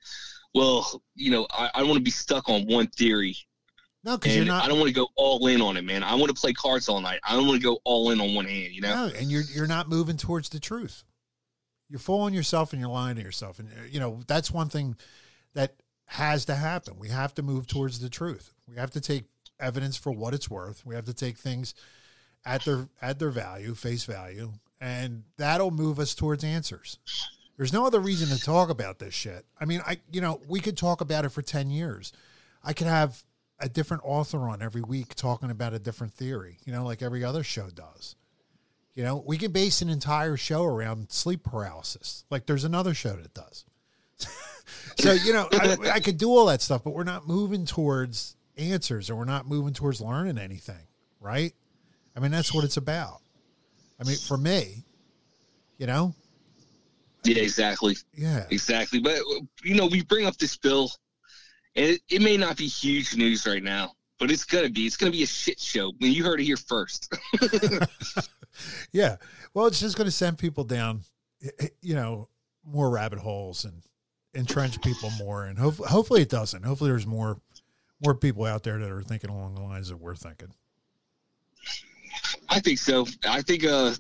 [SPEAKER 3] well, you know, I, I want to be stuck on one theory,
[SPEAKER 1] No, because you're not.
[SPEAKER 3] I don't want to go all in on it, man. I want to play cards all night. I don't want to go all in on one hand. You know?
[SPEAKER 1] No, and you're you're not moving towards the truth. You're fooling yourself and you're lying to yourself, and uh, you know that's one thing that has to happen. We have to move towards the truth. We have to take evidence for what it's worth. We have to take things at their at their value, face value, and that'll move us towards answers. There's no other reason to talk about this shit. I mean, I you know we could talk about it for ten years. I could have a different author on every week talking about a different theory. You know, like every other show does. You know, we can base an entire show around sleep paralysis. Like there's another show that does. [LAUGHS] so, you know, I, I could do all that stuff, but we're not moving towards answers or we're not moving towards learning anything, right? I mean, that's what it's about. I mean, for me, you know,
[SPEAKER 3] Yeah, exactly.
[SPEAKER 1] yeah.
[SPEAKER 3] Exactly. But you know, we bring up this bill, it, it may not be huge news right now, but it's gonna be. It's gonna be a shit show. I mean, you heard it here first. [LAUGHS] [LAUGHS]
[SPEAKER 1] Yeah. Well, it's just going to send people down, you know, more rabbit holes and entrench people more. And hope, hopefully it doesn't. Hopefully there's more, more people out there that are thinking along the lines that we're thinking.
[SPEAKER 3] I think so. I think uh,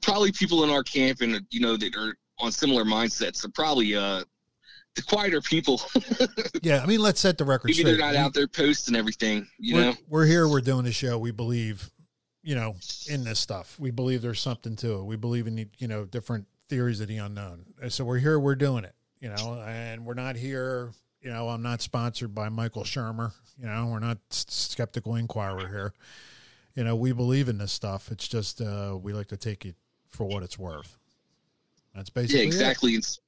[SPEAKER 3] probably people in our camp and you know that are on similar mindsets are probably uh, the quieter people. [LAUGHS]
[SPEAKER 1] Yeah. I mean, let's set the record
[SPEAKER 3] Maybe they're not
[SPEAKER 1] We-
[SPEAKER 3] out there posting everything. You
[SPEAKER 1] we're,
[SPEAKER 3] know.
[SPEAKER 1] we're here. We're doing the show. We believe, you know, in this stuff. We believe there's something to it. We believe in the, you know different theories of the unknown. So we're here. We're doing it. You know, and we're not here. You know, I'm not sponsored by Michael Shermer. You know, we're not skeptical inquirer here. You know, we believe in this stuff. It's just uh, we like to take it for what it's worth. That's basically
[SPEAKER 3] Yeah, exactly. And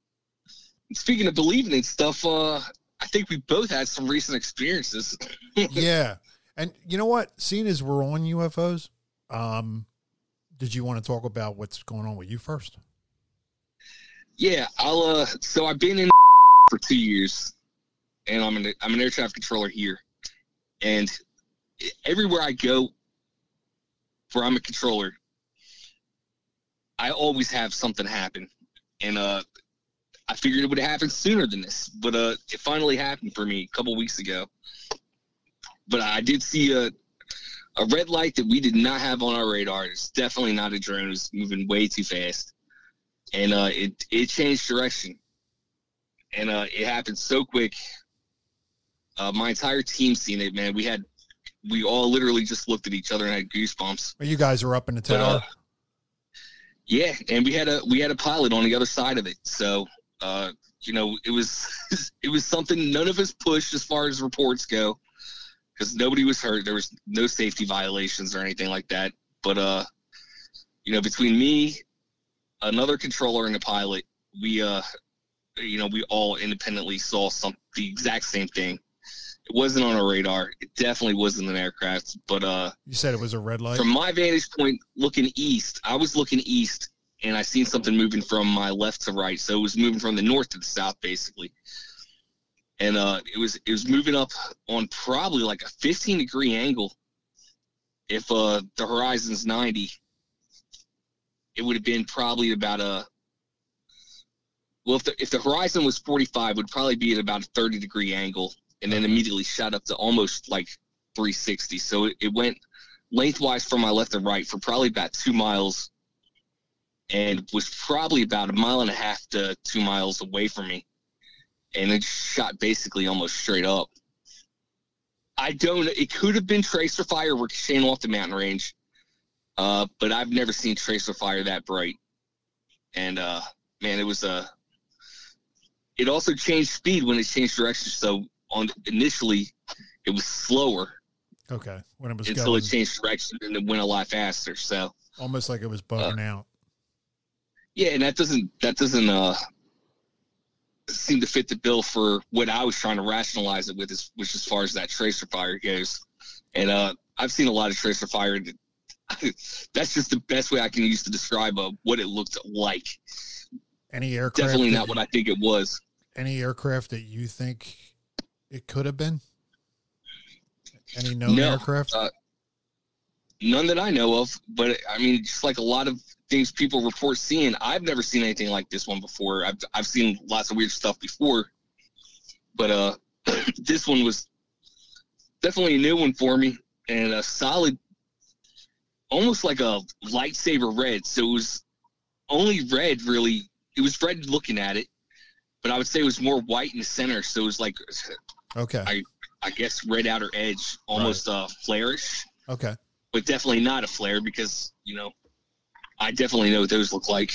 [SPEAKER 3] speaking of believing in stuff, uh, I think we both had some recent experiences. [LAUGHS]
[SPEAKER 1] yeah. And you know what? Seeing as we're on UFOs, um, did you want to talk about what's going on with you first?
[SPEAKER 3] Yeah, I'll. Uh, so I've been in [LAUGHS] for two years, and I'm an I'm an air traffic controller here, and everywhere I go, where I'm a controller, I always have something happen, and uh, I figured it would happen sooner than this, but uh, it finally happened for me a couple weeks ago. But I did see a a red light that we did not have on our radar. It's definitely not a drone. It's moving way too fast and uh, it it changed direction, and uh, it happened so quick. Uh, my entire team seen it, man. We had we all literally just looked at each other and had goosebumps.
[SPEAKER 1] Well, you guys are up in the
[SPEAKER 3] But,
[SPEAKER 1] tower.
[SPEAKER 3] uh, yeah, and we had a we had a pilot on the other side of it, so Uh, you know, it was [LAUGHS] it was something none of us pushed as far as reports go, because nobody was hurt. There was no safety violations or anything like that. But uh, you know, between me, another controller, and a pilot, we uh, you know, we all independently saw some the exact same thing. It wasn't on our radar. It definitely wasn't an aircraft. But uh,
[SPEAKER 1] You said it was a red light.
[SPEAKER 3] from my vantage point, looking east, I was looking east, and I seen something moving from my left to right. So it was moving from the north to the south, basically. And uh, it was it was moving up on probably like a 15 degree angle. If uh, the horizon's 90, it would have been probably about a well, if the if the horizon was 45, it would probably be at about a 30 degree angle, and then immediately shot up to almost like 360. So it, it went lengthwise from my left to right for probably about two miles and was probably about a mile and a half to two miles away from me. And it shot basically almost straight up. I don't it could have been tracer fire ricocheting off the mountain range. Uh, but I've never seen tracer fire that bright. And uh man, it was a uh, it also changed speed when it changed direction. So on initially it was slower
[SPEAKER 1] okay, when it was
[SPEAKER 3] until
[SPEAKER 1] going,
[SPEAKER 3] it changed direction and it went a lot faster. So
[SPEAKER 1] almost like it was bugging out.
[SPEAKER 3] Yeah, and that doesn't that doesn't uh seem to fit the bill for what I was trying to rationalize it with, is, which as far as that tracer fire goes. And uh I've seen a lot of tracer fire. [LAUGHS] That's just the best way I can use to describe uh, what it looked like.
[SPEAKER 1] Any aircraft?
[SPEAKER 3] Definitely not what I think it was.
[SPEAKER 1] Any aircraft that you think it could have been? Any known
[SPEAKER 3] No,
[SPEAKER 1] aircraft?
[SPEAKER 3] uh, None that I know of, but I mean, just like a lot of things people report seeing, I've never seen anything like this one before. I've I've seen lots of weird stuff before, but uh, [CLEARS THROAT] this one was definitely a new one for me and a solid, almost like a lightsaber red. So it was only red, really. It was red looking at it, but I would say it was more white in the center. So it was like,
[SPEAKER 1] okay,
[SPEAKER 3] I- I guess, red outer edge, almost uh, flarish
[SPEAKER 1] okay.
[SPEAKER 3] But definitely not a flare because you know I definitely know what those look like.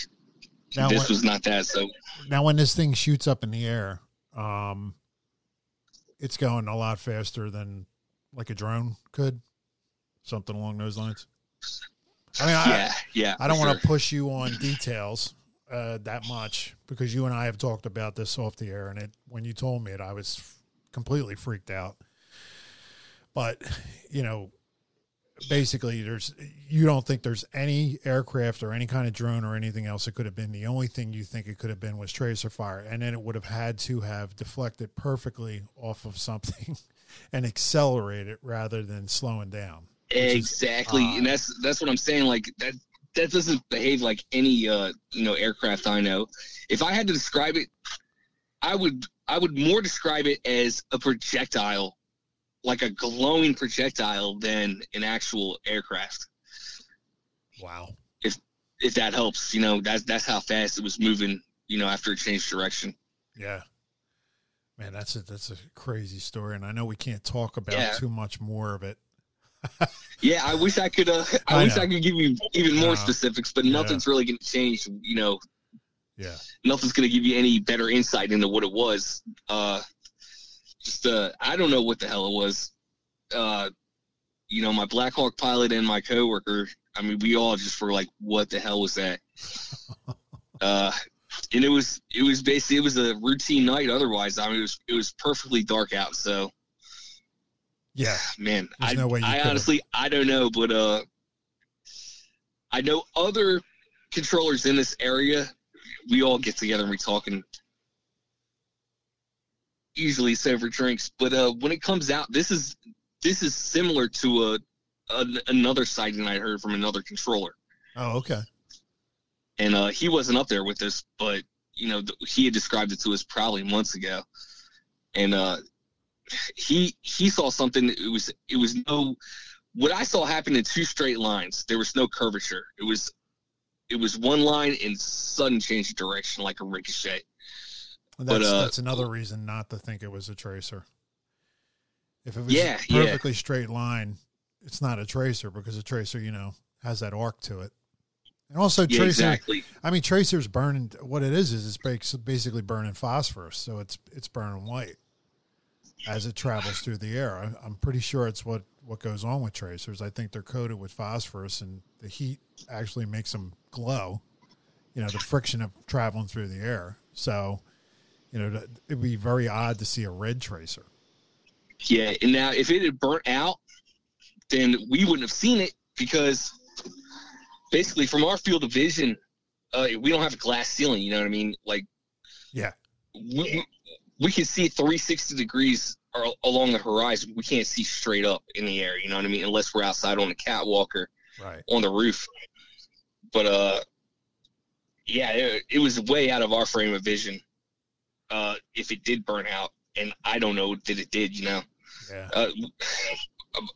[SPEAKER 1] Now,
[SPEAKER 3] this
[SPEAKER 1] what-
[SPEAKER 3] was not that. So
[SPEAKER 1] Now, when this thing shoots up in the air, um, it's going a lot faster than like a drone could, something along those lines. I mean, I,
[SPEAKER 3] yeah, yeah.
[SPEAKER 1] I don't want to
[SPEAKER 3] sure.
[SPEAKER 1] push you on details uh, that much because you and I have talked about this off the air, and it when you told me it, I was f- completely freaked out. But you know, basically, there's you don't think there's any aircraft or any kind of drone or anything else that could have been. The only thing you think it could have been was tracer fire, and then it would have had to have deflected perfectly off of something [LAUGHS] and accelerated rather than slowing down. is
[SPEAKER 3] exactly, and that's that's what I'm saying. Like that that doesn't behave like any uh you know aircraft I know. If I had to describe it, I would I would more describe it as a projectile, like a glowing projectile, than an actual aircraft.
[SPEAKER 1] Wow.
[SPEAKER 3] If if that helps, you know that's that's how fast it was moving. You know after it changed direction.
[SPEAKER 1] Yeah. Man, that's a that's a crazy story, and I know we can't talk about
[SPEAKER 3] Yeah.
[SPEAKER 1] too much more of it. [LAUGHS]
[SPEAKER 3] Yeah, I wish I could. Uh, I,
[SPEAKER 1] I
[SPEAKER 3] wish
[SPEAKER 1] know.
[SPEAKER 3] I could give you even more
[SPEAKER 1] No.
[SPEAKER 3] specifics, but
[SPEAKER 1] Yeah.
[SPEAKER 3] nothing's really going to change. You know,
[SPEAKER 1] Yeah,
[SPEAKER 3] nothing's going to give you any better insight into what it was. Uh, just uh, I don't know what the hell it was. Uh, you know, my Black Hawk pilot and my coworker. I mean, we all just were like, "What the hell was that?" [LAUGHS] uh, and it was it was basically it was a routine night. Otherwise, I mean, it was it was perfectly dark out. So
[SPEAKER 1] yeah, [SIGHS]
[SPEAKER 3] man i,
[SPEAKER 1] no
[SPEAKER 3] I honestly i don't know but uh i know other controllers in this area we all get together and we talking usually it's over drinks. But uh when it comes out this is this is similar to a, a another sighting i heard from another controller.
[SPEAKER 1] Oh, okay.
[SPEAKER 3] and uh he wasn't up there with us but you know th- he had described it to us probably months ago. And uh he he saw something it was it was no what i saw happen in two straight lines. There was no curvature. It was it was one line and sudden change of direction like a ricochet
[SPEAKER 1] That's
[SPEAKER 3] But, uh,
[SPEAKER 1] that's another reason not to think it was a tracer. If it was
[SPEAKER 3] Yeah,
[SPEAKER 1] a
[SPEAKER 3] yeah.
[SPEAKER 1] perfectly straight line, it's not a tracer because a tracer, you know, has that arc to it. And also
[SPEAKER 3] Yeah,
[SPEAKER 1] tracer.
[SPEAKER 3] exactly.
[SPEAKER 1] I mean, tracer's burning. What it is is it's basically burning phosphorus, so it's it's burning white as it travels through the air. I'm pretty sure it's what what goes on with tracers. I think they're coated with phosphorus, and the heat actually makes them glow. You know, the friction of traveling through the air. So, you know, it'd be very odd to see a red tracer.
[SPEAKER 3] Yeah, and now if it had burnt out, then we wouldn't have seen it because basically from our field of vision, uh, we don't have a glass ceiling. You know what I mean? Like,
[SPEAKER 1] Yeah.
[SPEAKER 3] we, we- can see 360 degrees along the horizon. We can't see straight up in the air. You know what I mean? Unless we're outside on the catwalk or
[SPEAKER 1] Right.
[SPEAKER 3] on the roof. But uh, yeah, it, it was way out of our frame of vision. Uh, if it did burn out, and I don't know that it did. You know
[SPEAKER 1] Yeah.
[SPEAKER 3] uh,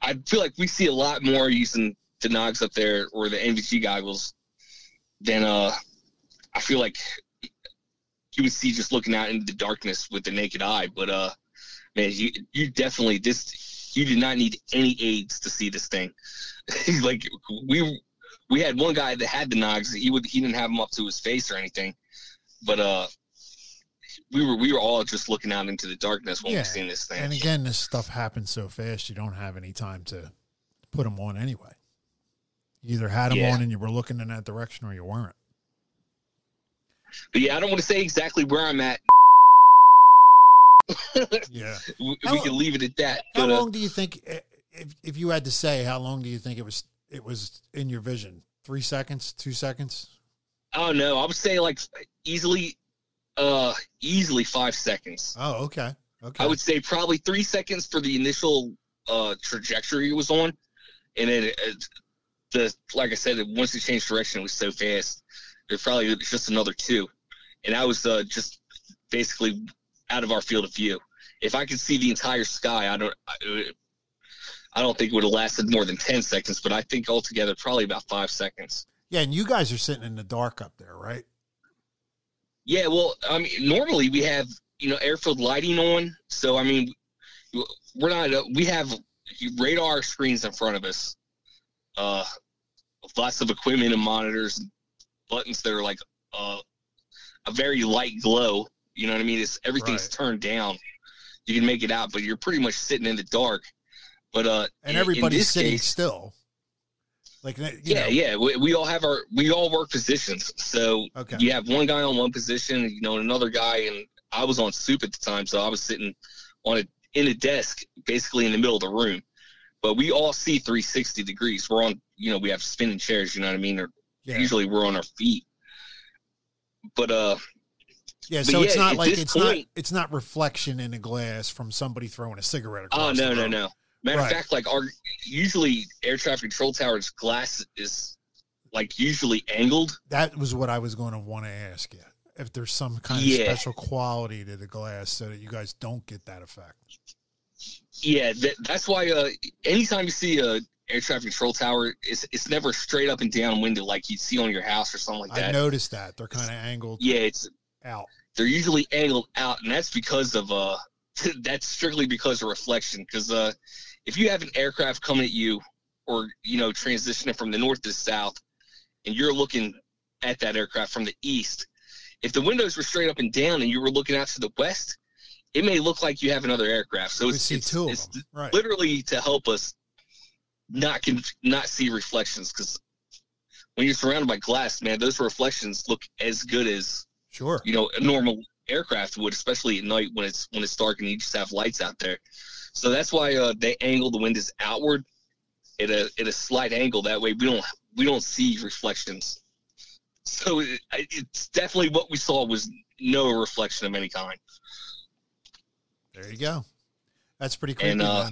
[SPEAKER 3] I feel like we see a lot more using the Nogs up there or the NVG goggles than uh, I feel like you would see just looking out into the darkness with the naked eye. But uh, man, you you definitely this you did not need any aids to see this thing. [LAUGHS] like we we had one guy that had the Nogs. He would he didn't have them up to his face or anything, but uh. We were we were all just looking out into the darkness when
[SPEAKER 1] Yeah,
[SPEAKER 3] we seen this thing.
[SPEAKER 1] And again, this stuff happens so fast, you don't have any time to put them on anyway. You either had them
[SPEAKER 3] Yeah.
[SPEAKER 1] on and you were looking in that direction or you weren't.
[SPEAKER 3] But yeah, I don't want to say exactly where I'm at. [LAUGHS]
[SPEAKER 1] Yeah.
[SPEAKER 3] we,
[SPEAKER 1] How
[SPEAKER 3] we can leave it at that.
[SPEAKER 1] How
[SPEAKER 3] But, uh,
[SPEAKER 1] long do you think, if, if you had to say, how long do you think it was, it was in your vision? Three seconds, two seconds?
[SPEAKER 3] Oh don't. I would say like easily, uh, easily five seconds.
[SPEAKER 1] Oh, okay. Okay.
[SPEAKER 3] I would say probably three seconds for the initial uh, trajectory it was on, and then it, it- the like I said, once it changed direction, it was so fast. It probably was just another two, and I was uh, just basically out of our field of view. If I could see the entire sky, I don't. I, I don't think it would have lasted more than ten seconds, but I think altogether probably about five seconds.
[SPEAKER 1] yeah. And you guys are sitting in the dark up there, right?
[SPEAKER 3] Yeah, well, I mean, normally we have you know airfield lighting on, so I mean, we're not. Uh, we have radar screens in front of us, uh, lots of equipment and monitors, and buttons that are like uh, a very light glow. You know what I mean? It's everything's
[SPEAKER 1] Right.
[SPEAKER 3] turned down. You can make it out, but you're pretty much sitting in the dark. But uh,
[SPEAKER 1] And everybody's sitting
[SPEAKER 3] case-
[SPEAKER 1] still. Like, you
[SPEAKER 3] yeah,
[SPEAKER 1] know,
[SPEAKER 3] yeah. We, we all have our we all work positions. So
[SPEAKER 1] Okay.
[SPEAKER 3] you have one guy on one position, you know, and another guy, and I was on soup at the time, so I was sitting on a in a desk, basically in the middle of the room. But we all see 360 degrees. We're on, you know, we have spinning chairs. You know what I mean? Or
[SPEAKER 1] yeah.
[SPEAKER 3] usually we're on our feet. But uh,
[SPEAKER 1] Yeah, so it's not like it's not it's not reflection in a glass from somebody throwing a cigarette across.
[SPEAKER 3] oh no, no, no. Matter
[SPEAKER 1] Right.
[SPEAKER 3] of fact, like our usually air traffic control towers glass is like usually angled.
[SPEAKER 1] That was what I was going to want to ask you. If there's some kind
[SPEAKER 3] Yeah.
[SPEAKER 1] of special quality to the glass so that you guys don't get that effect.
[SPEAKER 3] Yeah, that, that's why. Uh, anytime you see a air traffic control tower, it's it's never straight up and down window like you see on your house or something like that.
[SPEAKER 1] I noticed that. They're kind of angled
[SPEAKER 3] Yeah, it's
[SPEAKER 1] out.
[SPEAKER 3] they're usually angled out, and that's because of uh, [LAUGHS] that's strictly because of reflection. Because uh, if you have an aircraft coming at you, or you know transitioning from the north to the south, and you're looking at that aircraft from the east, if the windows were straight up and down, and you were looking out to the west, it may look like you have another aircraft. So it's, it's, it's.
[SPEAKER 1] Right.
[SPEAKER 3] literally to help us not con- not see reflections because when you're surrounded by glass, man, those reflections look as good as
[SPEAKER 1] Sure.
[SPEAKER 3] you know a normal aircraft would, especially at night when it's when it's dark and you just have lights out there. So that's why uh, they angle the windows outward at a at a slight angle. That way we don't we don't see reflections. So it, it's definitely what we saw was no reflection of any kind.
[SPEAKER 1] There you go. That's pretty creepy,
[SPEAKER 3] And, uh.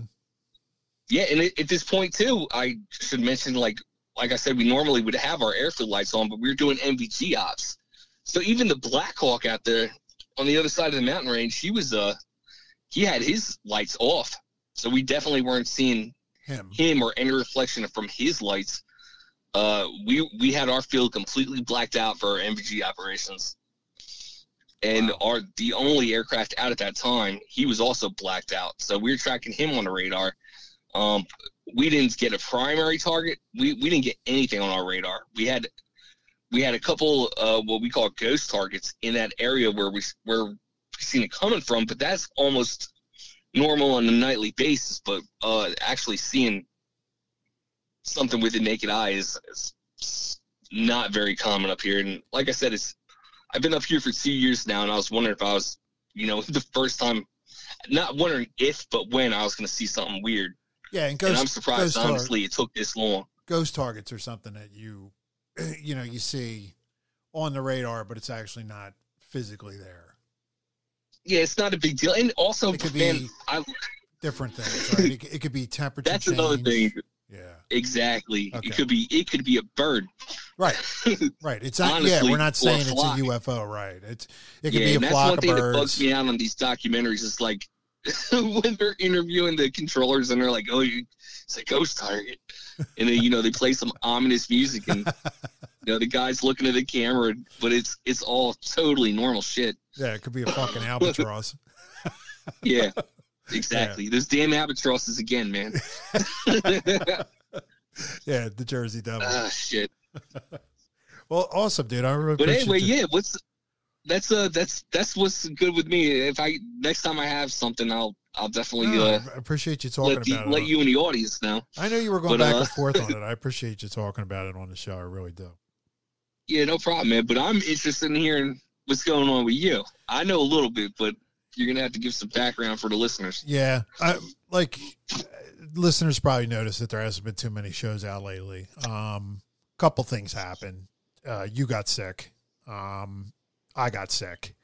[SPEAKER 3] Yeah, and at, at this point too, I should mention like like I said, we normally would have our airfield lights on, but we were doing NVG ops. So even the Blackhawk out there on the other side of the mountain range, he was uh he had his lights off. So we definitely weren't seeing
[SPEAKER 1] Him.
[SPEAKER 3] him or any reflection from his lights. Uh, we we had our field completely blacked out for our NVG operations, and
[SPEAKER 1] Wow.
[SPEAKER 3] our the only aircraft out at that time, he was also blacked out. So we were tracking him on the radar. Um, we didn't get a primary target. We we didn't get anything on our radar. We had we had a couple uh, what we call ghost targets in that area where we where seen it coming from, but that's almost normal on a nightly basis. But uh, actually seeing something with the naked eye is, is not very common up here. And like I said, it's I've been up here for two years now, and I was wondering if I was, you know, [LAUGHS] the first time, not wondering if, but when I was going to see something weird.
[SPEAKER 1] Yeah, and, ghost,
[SPEAKER 3] and I'm surprised, honestly, it took this long.
[SPEAKER 1] Ghost targets are something that you, [CLEARS THROAT] you know, you see on the radar, but it's actually not physically there.
[SPEAKER 3] Yeah, it's not a big deal, and also,
[SPEAKER 1] It could
[SPEAKER 3] man,
[SPEAKER 1] be-
[SPEAKER 3] I,
[SPEAKER 1] Different things, right? It, it could be temperature.
[SPEAKER 3] that's another thing.
[SPEAKER 1] Yeah,
[SPEAKER 3] Exactly,
[SPEAKER 1] Okay.
[SPEAKER 3] it could be it could be a bird.
[SPEAKER 1] right, right. It's not. yeah, we're not
[SPEAKER 3] or a
[SPEAKER 1] saying it's a. UFO, right? It's it could
[SPEAKER 3] yeah,
[SPEAKER 1] be
[SPEAKER 3] and
[SPEAKER 1] a
[SPEAKER 3] that's one
[SPEAKER 1] of
[SPEAKER 3] thing that bugs me out on these documentaries. Is like [LAUGHS] when they're interviewing the controllers and they're like, "Oh, you, it's a ghost target," and then you know they play some ominous music and [LAUGHS] you know the guy's looking at the camera, but it's it's all totally normal shit.
[SPEAKER 1] Yeah, it could be a fucking [LAUGHS] albatross.
[SPEAKER 3] Yeah, [LAUGHS] exactly. Those damn albatrosses again, man. [LAUGHS]
[SPEAKER 1] yeah, the Jersey Devil.
[SPEAKER 3] ah, shit.
[SPEAKER 1] well, awesome, dude. I really
[SPEAKER 3] But anyway, yeah. What's that's uh that's that's what's good with me. If I next time I have something, I'll I'll definitely
[SPEAKER 1] No,
[SPEAKER 3] uh,
[SPEAKER 1] I appreciate you talking
[SPEAKER 3] let the,
[SPEAKER 1] about it.
[SPEAKER 3] let you in the audience know.
[SPEAKER 1] I know you were going
[SPEAKER 3] but,
[SPEAKER 1] back
[SPEAKER 3] uh,
[SPEAKER 1] and forth on it. I appreciate you talking about it on the show. I really do.
[SPEAKER 3] Yeah, no problem, man. But I'm interested in hearing what's going on with you. I know a little bit, but you're gonna have to give some background for the listeners.
[SPEAKER 1] Yeah, I, like listeners probably noticed that there hasn't been too many shows out lately. Um, couple things happened. Uh, you got sick. Um, I got sick.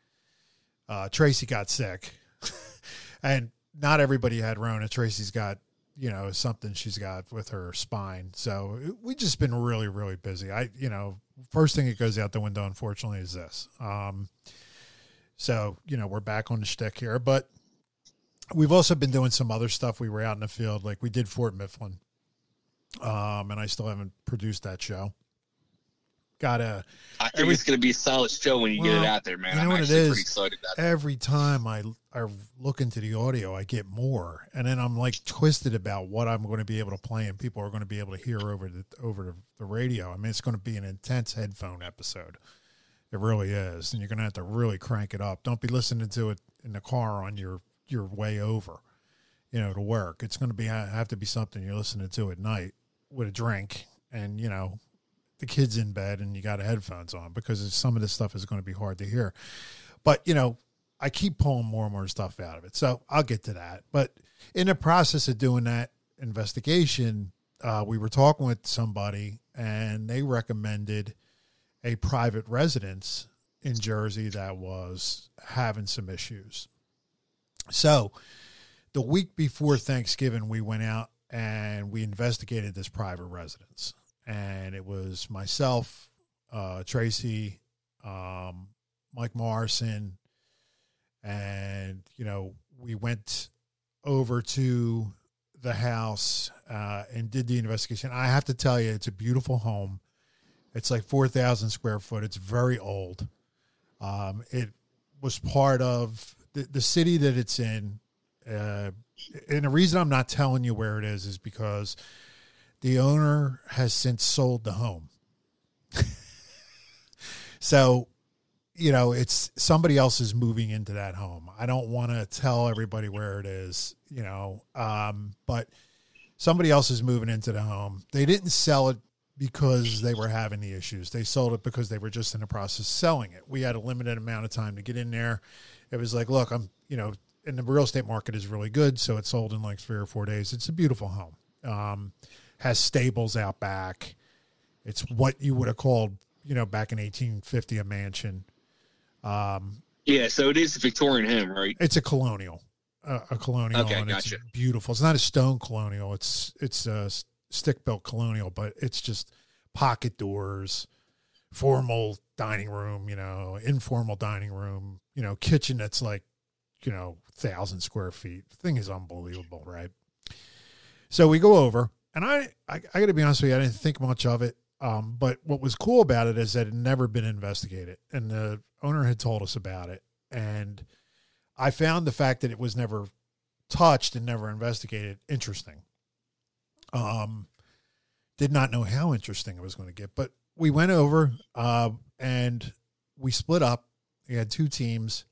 [SPEAKER 1] Uh, Tracy got sick, [LAUGHS] and not everybody had Rona. Tracy's got you know something she's got with her spine. So we just been really really busy. I you know first thing that goes out the window unfortunately is this. Um, so you know we're back on the shtick here, but we've also been doing some other stuff. We were out in the field, like we did Fort Mifflin, um, and I still haven't produced that show. Got to
[SPEAKER 3] I think
[SPEAKER 1] Every-
[SPEAKER 3] it's gonna be a solid show when you get it out there, man.
[SPEAKER 1] you know
[SPEAKER 3] I'm
[SPEAKER 1] what it
[SPEAKER 3] actually pretty excited about it.
[SPEAKER 1] every time I I look into the audio, I get more, and then I'm like twisted about what I'm going to be able to play, and people are going to be able to hear over the over the, the radio. I mean, it's going to be an intense headphone episode. It really is, and you're going to have to really crank it up. Don't be listening to it in the car on your your way over, you know, to work. It's going to be have to be something you're listening to at night with a drink, and you know, the kids in bed, and you got headphones on because some of this stuff is going to be hard to hear. But you know, I keep pulling more and more stuff out of it. So I'll get to that. But in the process of doing that investigation, uh, we were talking with somebody and they recommended a private residence in Jersey that was having some issues. So the week before Thanksgiving, we went out and we investigated this private residence. And it was myself, uh, Tracy, um, Mike Morrison, and you know we went over to the house uh, and did the investigation. I have to tell you, it's a beautiful home. It's like four thousand square foot. It's very old. Um, it was part of the, the city that it's in. Uh, and the reason I'm not telling you where it is is because the owner has since sold the home. [LAUGHS] so you know, it's somebody else is moving into that home. I don't want to tell everybody where it is, you know, um, but somebody else is moving into the home. They didn't sell it because they were having the issues. They sold it because they were just in the process of selling it. We had a limited amount of time to get in there. It was like, look, I'm, you know, and the real estate market is really good, so it sold in like three or four days. It's a beautiful home. Um, has stables out back. It's what you would have called, you know, back in 1850 a mansion. Um,
[SPEAKER 3] Yeah, so it is a Victorian home, right?
[SPEAKER 1] it's a colonial, uh, a colonial,
[SPEAKER 3] Okay,
[SPEAKER 1] and
[SPEAKER 3] gotcha.
[SPEAKER 1] it's beautiful. It's not a stone colonial. It's it's a stick built colonial, but it's just pocket doors, formal dining room, you know, informal dining room, you know, kitchen that's like, you know, thousand square feet. The thing is unbelievable, right? So we go over, and I I, I got to be honest with you, I didn't think much of it. Um, but what was cool about it is that it had never been investigated, and the owner had told us about it, and I found the fact that it was never touched and never investigated interesting. Um, did not know how interesting it was going to get, but we went over uh, and we split up. We had two teams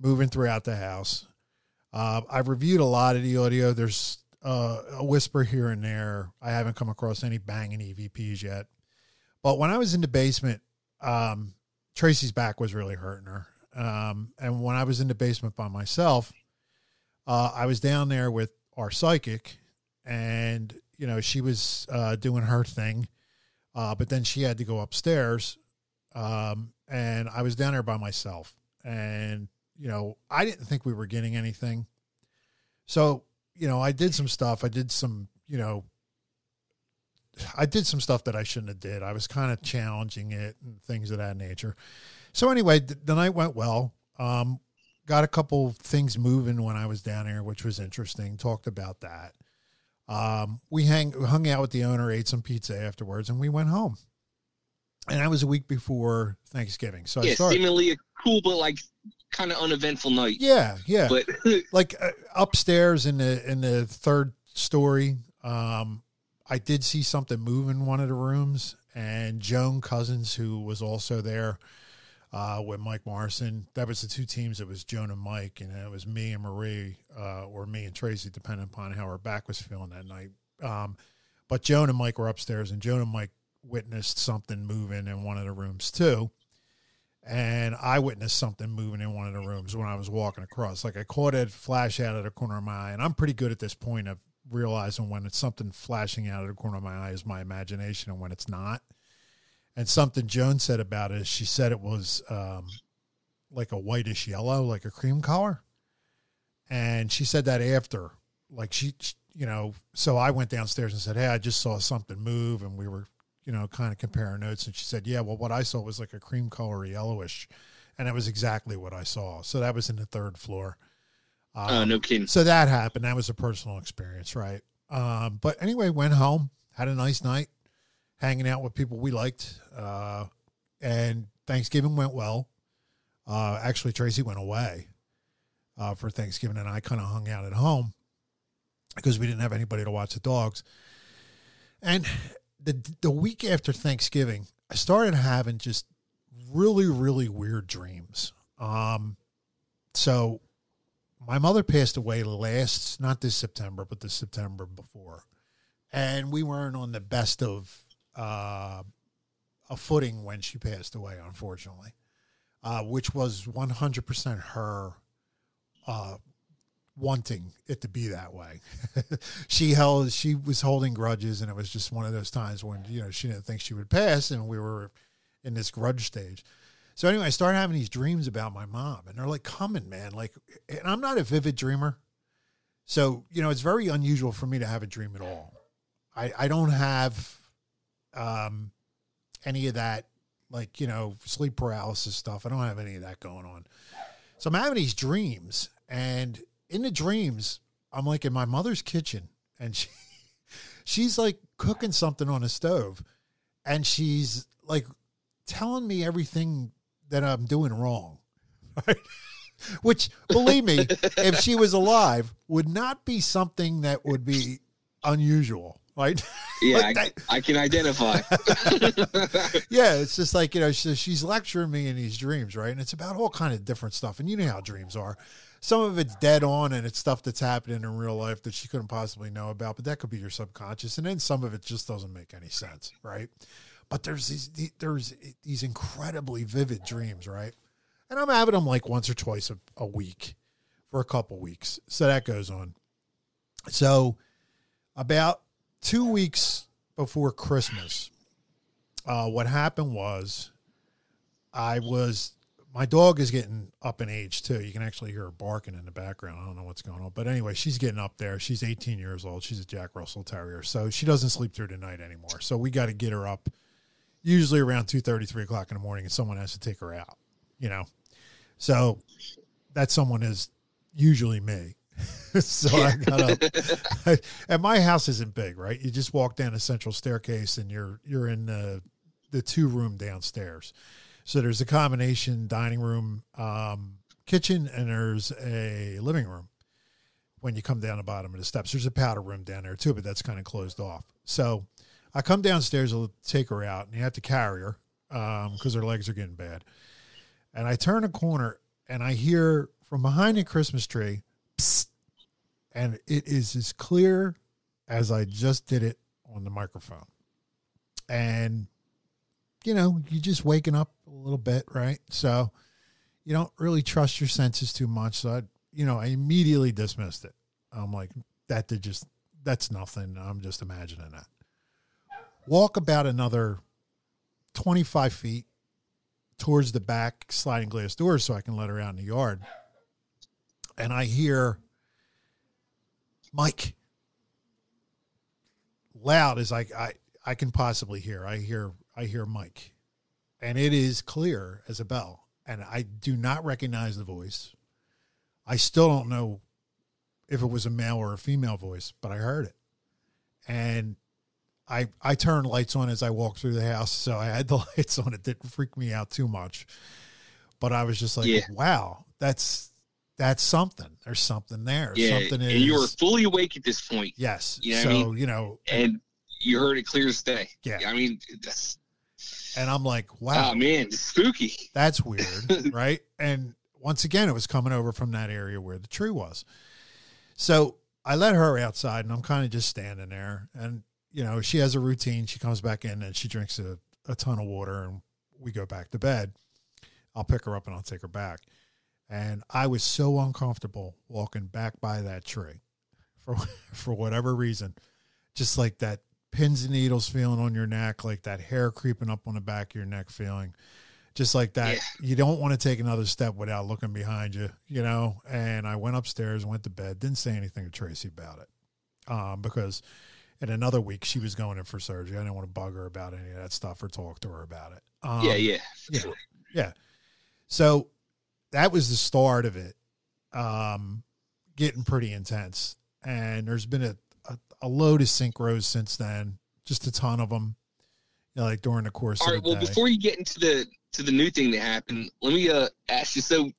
[SPEAKER 1] moving throughout the house. Uh, I've reviewed a lot of the audio. There's uh, a whisper here and there. I haven't come across any banging EVPs yet. But when I was in the basement, um, Tracy's back was really hurting her. Um, and when I was in the basement by myself, uh, I was down there with our psychic, and you know she was uh, doing her thing, uh, but then she had to go upstairs, um, and I was down there by myself, and you know I didn't think we were getting anything, so you know I did some stuff. I did some you know I did some stuff that I shouldn't have did. I was kind of challenging it and things of that nature. So anyway, the, the night went well. Um, got a couple things moving when I was down there, which was interesting. Talked about that. Um, we hang hung out with the owner, ate some pizza afterwards, and we went home. And that was a week before Thanksgiving. So I
[SPEAKER 3] yeah,
[SPEAKER 1] started.
[SPEAKER 3] seemingly a cool but like kind of uneventful night.
[SPEAKER 1] Yeah, yeah.
[SPEAKER 3] But [LAUGHS]
[SPEAKER 1] like uh, upstairs in the in the third story um i did see something move in one of the rooms and joan cousins who was also there uh with mike morrison that was the two teams. It was joan and mike and it was me and marie uh or me and tracy depending upon how her back was feeling that night. Um but joan and mike were upstairs and joan and mike witnessed something moving in one of the rooms too. And I witnessed something moving in one of the rooms when I was walking across. Like I caught it flash out of the corner of my eye, and I'm pretty good at this point of realizing when it's something flashing out of the corner of my eye is my imagination, and when it's not. And something Joan said about it, she said it was um, like a whitish yellow, like a cream color, and she said that after, like she, you know. So I went downstairs and said, "Hey, I just saw something move," and we were you know, kind of comparing notes. And she said, Yeah, well, what I saw was like a cream color yellowish. And it was exactly what I saw. So that was in the third floor. Um,
[SPEAKER 3] uh, no kidding.
[SPEAKER 1] So that happened. That was a personal experience, right? Um, but anyway, went home, had a nice night, hanging out with people we liked. Uh, and Thanksgiving went well. Uh, actually, Tracy went away uh, for Thanksgiving, and I kind of hung out at home because we didn't have anybody to watch the dogs. And the the week after Thanksgiving, I started having just really really weird dreams. Um, so my mother passed away last not this September, but the September before, and we weren't on the best of uh, a footing when she passed away, unfortunately, uh, which was one hundred percent her. Uh, wanting it to be that way. [LAUGHS] she held she was holding grudges and it was just one of those times when you know she didn't think she would pass and we were in this grudge stage. So anyway, I started having these dreams about my mom and they're like coming, man. Like and I'm not a vivid dreamer. So, you know, it's very unusual for me to have a dream at all. I I don't have um any of that like, you know, sleep paralysis stuff. I don't have any of that going on. So I'm having these dreams and in the dreams, I'm like in my mother's kitchen and she [LAUGHS] she's like cooking something on a stove and she's like telling me everything that I'm doing wrong. Right? [LAUGHS] Which believe me, if she was alive, would not be something that would be unusual. Right? [LAUGHS]
[SPEAKER 3] Yeah,
[SPEAKER 1] Like
[SPEAKER 3] I, I can identify. [LAUGHS]
[SPEAKER 1] yeah, it's just like you know, she, she's lecturing me in these dreams, right? And it's about all kind of different stuff. And you know how dreams are. Some of it's dead on, and it's stuff that's happening in real life that she couldn't possibly know about. But that could be your subconscious, and then some of it just doesn't make any sense, right? But there's these there's these incredibly vivid dreams, right? And I'm having them like once or twice a, a week for a couple weeks. So that goes on. So about two weeks before Christmas, uh, what happened was I was my dog is getting up in age too. You can actually hear her barking in the background. I don't know what's going on, but anyway, she's getting up there. She's 18 years old. She's a Jack Russell Terrier, so she doesn't sleep through the night anymore. So we got to get her up usually around 2 3 o'clock in the morning, and someone has to take her out. You know, so that someone is usually me. [LAUGHS] so I got up. [LAUGHS] and my house isn't big, right? You just walk down a central staircase, and you're you're in the the two room downstairs. So there's a combination dining room, um, kitchen, and there's a living room. When you come down the bottom of the steps, there's a powder room down there too, but that's kind of closed off. So I come downstairs to take her out, and you have to carry her um, because her legs are getting bad. And I turn a corner, and I hear from behind the Christmas tree, Psst, and it is as clear as I just did it on the microphone. And you know, you're just waking up a little bit, right? So you don't really trust your senses too much. So I, you know, I immediately dismissed it. I'm like, that did just that's nothing. I'm just imagining that. Walk about another 25 feet towards the back sliding glass doors so I can let her out in the yard. And I hear Mike loud as I, I I can possibly hear. I hear I hear Mike. And it is clear as a bell. And I do not recognize the voice. I still don't know if it was a male or a female voice, but I heard it. And I I turned lights on as I walked through the house, so I had the [LAUGHS] lights on. It didn't freak me out too much, but I was just like,
[SPEAKER 3] Yeah.
[SPEAKER 1] "Wow, that's that's something. There's something there.
[SPEAKER 3] Yeah,
[SPEAKER 1] something
[SPEAKER 3] and you were fully awake at this point,
[SPEAKER 1] yes.
[SPEAKER 3] You know
[SPEAKER 1] so
[SPEAKER 3] I mean?
[SPEAKER 1] you know,
[SPEAKER 3] and you heard it clear as day.
[SPEAKER 1] Yeah.
[SPEAKER 3] I mean, that's
[SPEAKER 1] and I'm like, "Wow,
[SPEAKER 3] oh man, spooky.
[SPEAKER 1] That's [LAUGHS] weird, right? And once again, it was coming over from that area where the tree was. So I let her outside, and I'm kind of just standing there. And you know, she has a routine. She comes back in and she drinks a, a ton of water, and we go back to bed. I'll pick her up and I'll take her back. And I was so uncomfortable walking back by that tree for [LAUGHS] for whatever reason, just like that pins and needles feeling on your neck, like that hair creeping up on the back of your neck feeling, just like that.
[SPEAKER 3] Yeah.
[SPEAKER 1] You don't want to take another step without looking behind you, you know. And I went upstairs, went to bed, didn't say anything to Tracy about it, um, because in another week she was going in for surgery. I didn't want to bug her about any of that stuff or talk to her about it. Um,
[SPEAKER 3] yeah, yeah,
[SPEAKER 1] yeah.
[SPEAKER 3] sure.
[SPEAKER 1] yeah. So that was the start of it, um, getting pretty intense. And there's been a, a, a load of synchros since then, just a ton of them, you know, like during the course
[SPEAKER 3] All
[SPEAKER 1] of
[SPEAKER 3] right.
[SPEAKER 1] the
[SPEAKER 3] Well,
[SPEAKER 1] day.
[SPEAKER 3] before you get into the to the new thing that happened, let me uh ask you. So,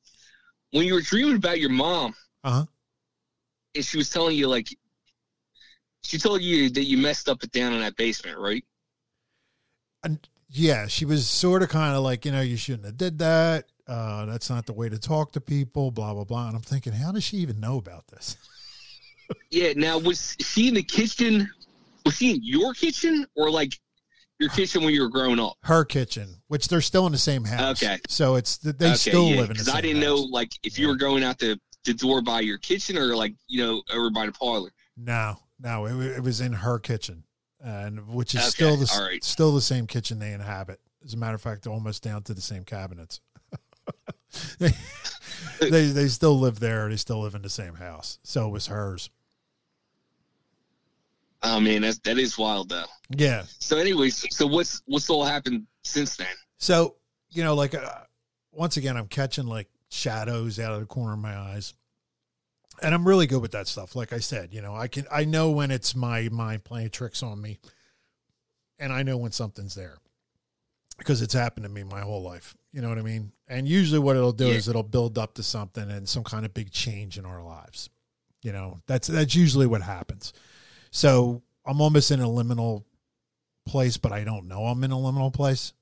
[SPEAKER 3] when you were dreaming about your mom,
[SPEAKER 1] Uh-huh.
[SPEAKER 3] and she was telling you like, she told you that you messed up it down in that basement, right?
[SPEAKER 1] yeah, she was sort of kind of like, you know, you shouldn't have did that. Uh, that's not the way to talk to people, blah, blah, blah. And I'm thinking, how does she even know about this? [LAUGHS]
[SPEAKER 3] Yeah. Now, was she in the kitchen? Was she in your kitchen or like your kitchen when you were growing up?
[SPEAKER 1] Her kitchen, which they're still in the same house.
[SPEAKER 3] Okay.
[SPEAKER 1] So it's, they
[SPEAKER 3] okay,
[SPEAKER 1] still
[SPEAKER 3] yeah,
[SPEAKER 1] live in the
[SPEAKER 3] Because
[SPEAKER 1] same
[SPEAKER 3] I didn't
[SPEAKER 1] house.
[SPEAKER 3] know like if you were going out the the door by your kitchen or like you know over by the parlor.
[SPEAKER 1] No, no, it, it was in her kitchen, and which is
[SPEAKER 3] Okay,
[SPEAKER 1] still the
[SPEAKER 3] right.
[SPEAKER 1] still the same kitchen they inhabit. As a matter of fact, almost down to the same cabinets. they, [LAUGHS] they they still live there. They still live in the same house. So it was hers.
[SPEAKER 3] I mean, that's that is wild though.
[SPEAKER 1] Yeah.
[SPEAKER 3] So, anyways, so what's what's all happened since then?
[SPEAKER 1] So you know, like uh, once again, I'm catching like shadows out of the corner of my eyes, and I'm really good with that stuff. Like I said, you know, I can I know when it's my mind playing tricks on me, and I know when something's there because it's happened to me my whole life. You know what I mean? And usually, what it'll do
[SPEAKER 3] Yeah.
[SPEAKER 1] is it'll build up to something and some kind of big change in our lives. You know, that's that's usually what happens. So I'm almost in a liminal place, but I don't know I'm in a liminal place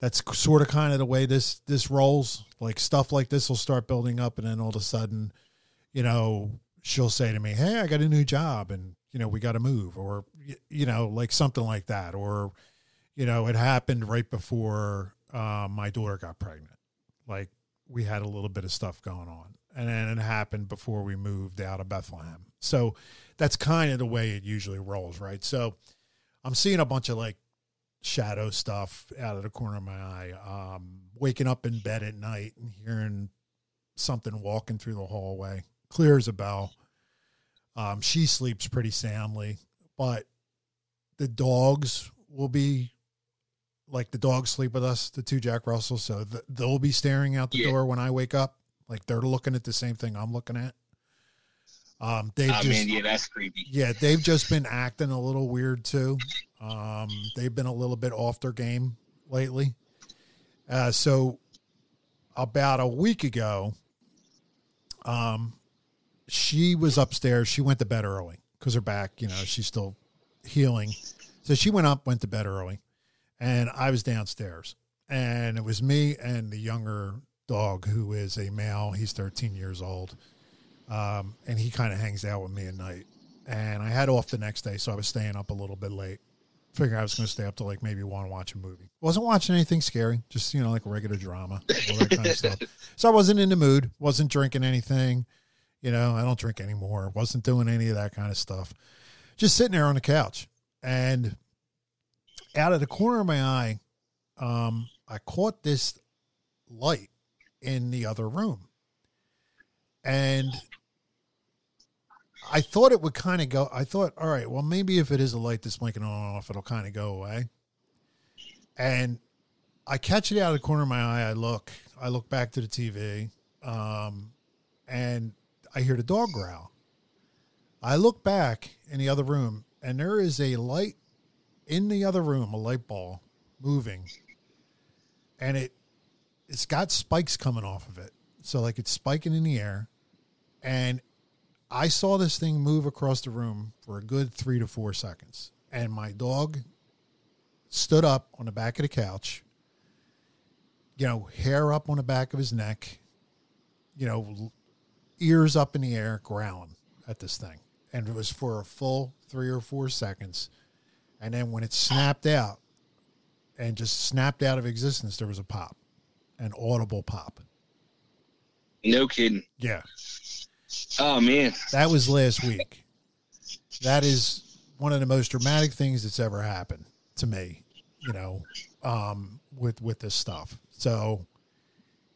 [SPEAKER 1] that's sort of kind of the way this this rolls. Like stuff like this will start building up, and then all of a sudden, you know, she'll say to me, "Hey, I got a new job, and you know, we got to move," or you know, like something like that, or you know, it happened right before uh, my daughter got pregnant. Like we had a little bit of stuff going on, and then it happened before we moved out of Bethlehem. So that's kind of the way it usually rolls, right? So I'm seeing a bunch of like shadow stuff out of the corner of my eye. Um, waking up in bed at night and hearing something walking through the hallway, clear as a bell. Um, she sleeps pretty soundly, but the dogs will be like the dogs sleep with us, the two Jack Russells, so th- they'll be staring out the
[SPEAKER 3] Yeah.
[SPEAKER 1] door when I wake up, like they're looking at the same thing I'm looking at. Um, they've
[SPEAKER 3] Oh
[SPEAKER 1] just
[SPEAKER 3] man, yeah, that's creepy.
[SPEAKER 1] yeah, they've just been acting a little weird too. Um, they've been a little bit off their game lately. Uh, so about a week ago, um, she was upstairs. She went to bed early because her back, you know, she's still healing. So she went up, went to bed early, and I was downstairs, and it was me and the younger dog who is a male. He's 13 years old, um, and he kind of hangs out with me at night. And I had off the next day, so I was staying up a little bit late. Figuring I was going to stay up to like maybe want to watch a movie. Wasn't watching anything scary, just you know like regular drama, all that kind of [LAUGHS] stuff. So I wasn't in the mood. Wasn't drinking anything. You know, I don't drink anymore. Wasn't doing any of that kind of stuff. Just sitting there on the couch, and out of the corner of my eye, um, I caught this light in the other room, and I thought it would kind of go. I thought, all right, well, maybe if it is a light that's blinking on and off, it'll kind of go away. And I catch it out of the corner of my eye. I look, I look back to the TV, um, and I hear the dog growl. I look back in the other room, and there is a light in the other room, a light ball moving, and it it's got spikes coming off of it. So like it's spiking in the air, and I saw this thing move across the room for a good three to four seconds, and my dog stood up on the back of the couch. You know, hair up on the back of his neck. You know, ears up in the air, growling at this thing, and it was for a full three or four seconds. And then when it snapped out and just snapped out of existence, there was a pop, an audible pop.
[SPEAKER 3] No kidding.
[SPEAKER 1] Yeah.
[SPEAKER 3] Oh man.
[SPEAKER 1] That was last week. That is one of the most dramatic things that's ever happened to me, you know, um, with with this stuff. So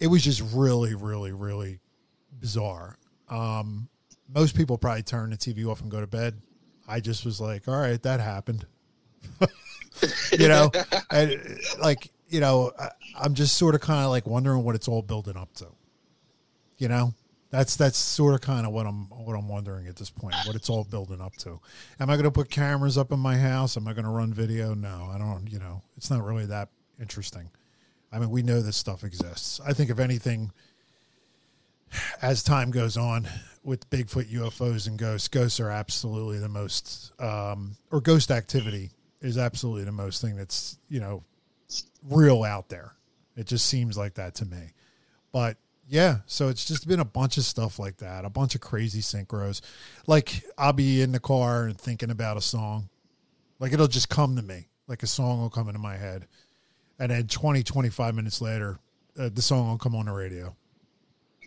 [SPEAKER 1] it was just really, really, really bizarre. Um, most people probably turn the TV off and go to bed. I just was like, all right, that happened. [LAUGHS] you know, and like you know, I, I'm just sort of kind of like wondering what it's all building up to. You know, that's that's sort of kind of what I'm what I'm wondering at this point. What it's all building up to. Am I going to put cameras up in my house? Am I going to run video? No, I don't. You know, it's not really that interesting. I mean, we know this stuff exists. I think if anything, as time goes on with Bigfoot, UFOs, and ghosts, ghosts are absolutely the most, um, or ghost activity is absolutely the most thing that's you know real out there. It just seems like that to me. But yeah, so it's just been a bunch of stuff like that, a bunch of crazy synchros. Like I'll be in the car and thinking about a song. Like it'll just come to me. Like a song will come into my head. And then 20, 25 minutes later, uh, the song will come on the radio.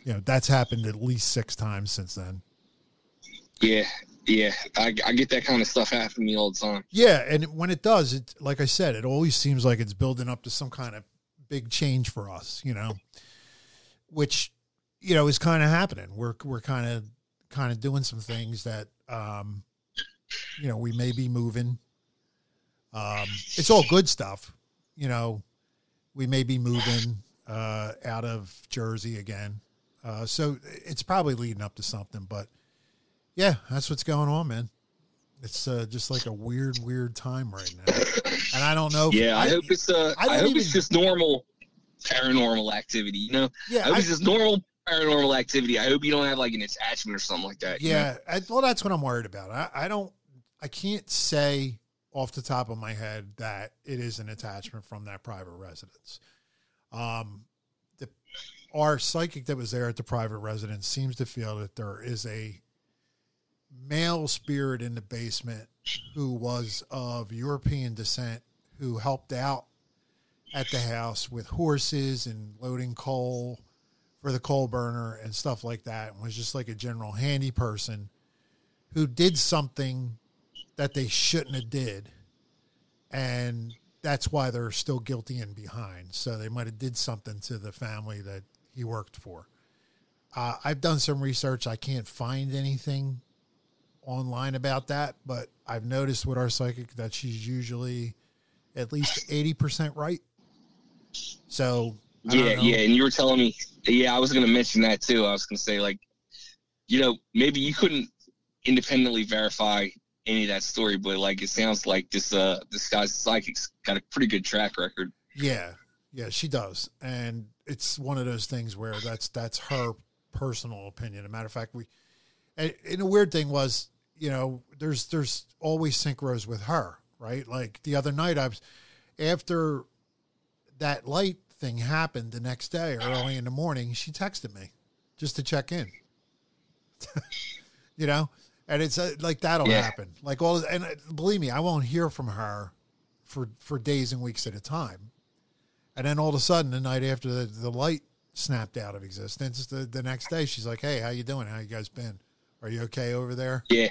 [SPEAKER 1] You know, that's happened at least six times since then.
[SPEAKER 3] Yeah, yeah. I, I get that kind of stuff happening to me all the time.
[SPEAKER 1] Yeah, and when it does, it like I said, it always seems like it's building up to some kind of big change for us, you know, which you know is kind of happening. We're we're kind of kind of doing some things that um, you know we may be moving. Um, it's all good stuff, you know. We may be moving uh, out of Jersey again, uh, so it's probably leading up to something. But yeah, that's what's going on, man. It's uh, just like a weird, weird time right now, and I don't know. if-
[SPEAKER 3] Yeah, I, hope it's uh,
[SPEAKER 1] I
[SPEAKER 3] I, hope
[SPEAKER 1] even-
[SPEAKER 3] it's just normal paranormal activity. You know,
[SPEAKER 1] yeah, I
[SPEAKER 3] hope
[SPEAKER 1] I-
[SPEAKER 3] it's just normal paranormal activity. I hope you don't have like an attachment or something like that. you know?
[SPEAKER 1] Yeah, I, well, that's what I'm worried about. I, I don't, I can't say off the top of my head that it is an attachment from that private residence. Um, our psychic that was there at the private residence seems to feel that there is a male spirit in the basement who was of European descent who helped out at the house with horses and loading coal for the coal burner and stuff like that and was just like a general handy person who did something that they shouldn't have did and that's why they're still guilty and behind. So they might have did something to the family that he worked for uh, i've done some research i can't find anything online about that but i've noticed with our psychic that she's usually at least 80% right so
[SPEAKER 3] Yeah, yeah. And you were telling me, yeah, I was going to mention that too. I was going to say, like, you know, maybe you couldn't independently verify any of that story, but like, it sounds like this, uh, this guy's psychic's got a pretty good track record.
[SPEAKER 1] Yeah, yeah, she does, and it's one of those things where that's that's her personal opinion. As a matter of fact, we and, and the weird thing was, you know, there's there's always synchros with her, right? Like the other night, I was after that light thing happened the next day, early in the morning. She texted me just to check in. [LAUGHS] you know, and it's uh, like that'll
[SPEAKER 3] Yeah.
[SPEAKER 1] happen. Like all, and uh, believe me, I won't hear from her for for days and weeks at a time. And then all of a sudden, the night after the, the light snapped out of existence, the, the next day she's like, "Hey, how you doing? How you guys been? Are you okay over there?"
[SPEAKER 3] Yeah.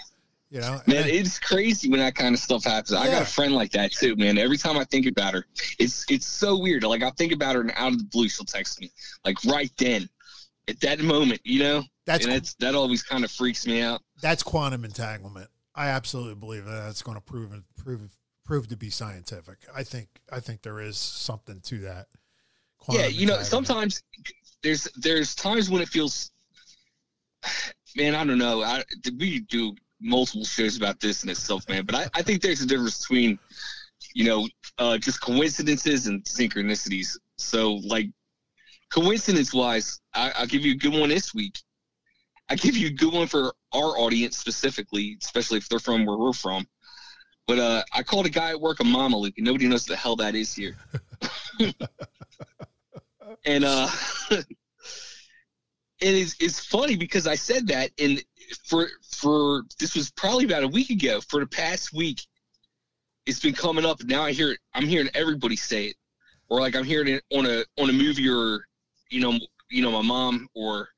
[SPEAKER 1] You know,
[SPEAKER 3] Man, it's crazy when that kind of stuff happens. I got a friend like that too, man. Every time I think about her, it's it's so weird. Like I think about her and out of the blue, she'll text me. Like right then. At that moment, you know?
[SPEAKER 1] that's
[SPEAKER 3] and that's that always kind of freaks me out.
[SPEAKER 1] that's quantum entanglement. I absolutely believe that that's going to prove it prove prove to be scientific. I think I think there is something to that.
[SPEAKER 3] yeah, you know, sometimes there's there's times when it feels man, I don't know. I we do multiple shows about this and itself, man, but I, I think there's a difference between you know, uh just coincidences and synchronicities. So like coincidence wise, I, I'll give you a good one this week. I give you a good one for our audience specifically, especially if they're from where we're from. But uh, I called a guy at work a mama Luke, and nobody knows what the hell that is here. [LAUGHS] and uh, [LAUGHS] it is it's funny because I said that, and for for this was probably about a week ago. For the past week, it's been coming up. Now I hear it. I'm hearing everybody say it, or like I'm hearing it on a on a movie, or you know, you know, my mom, or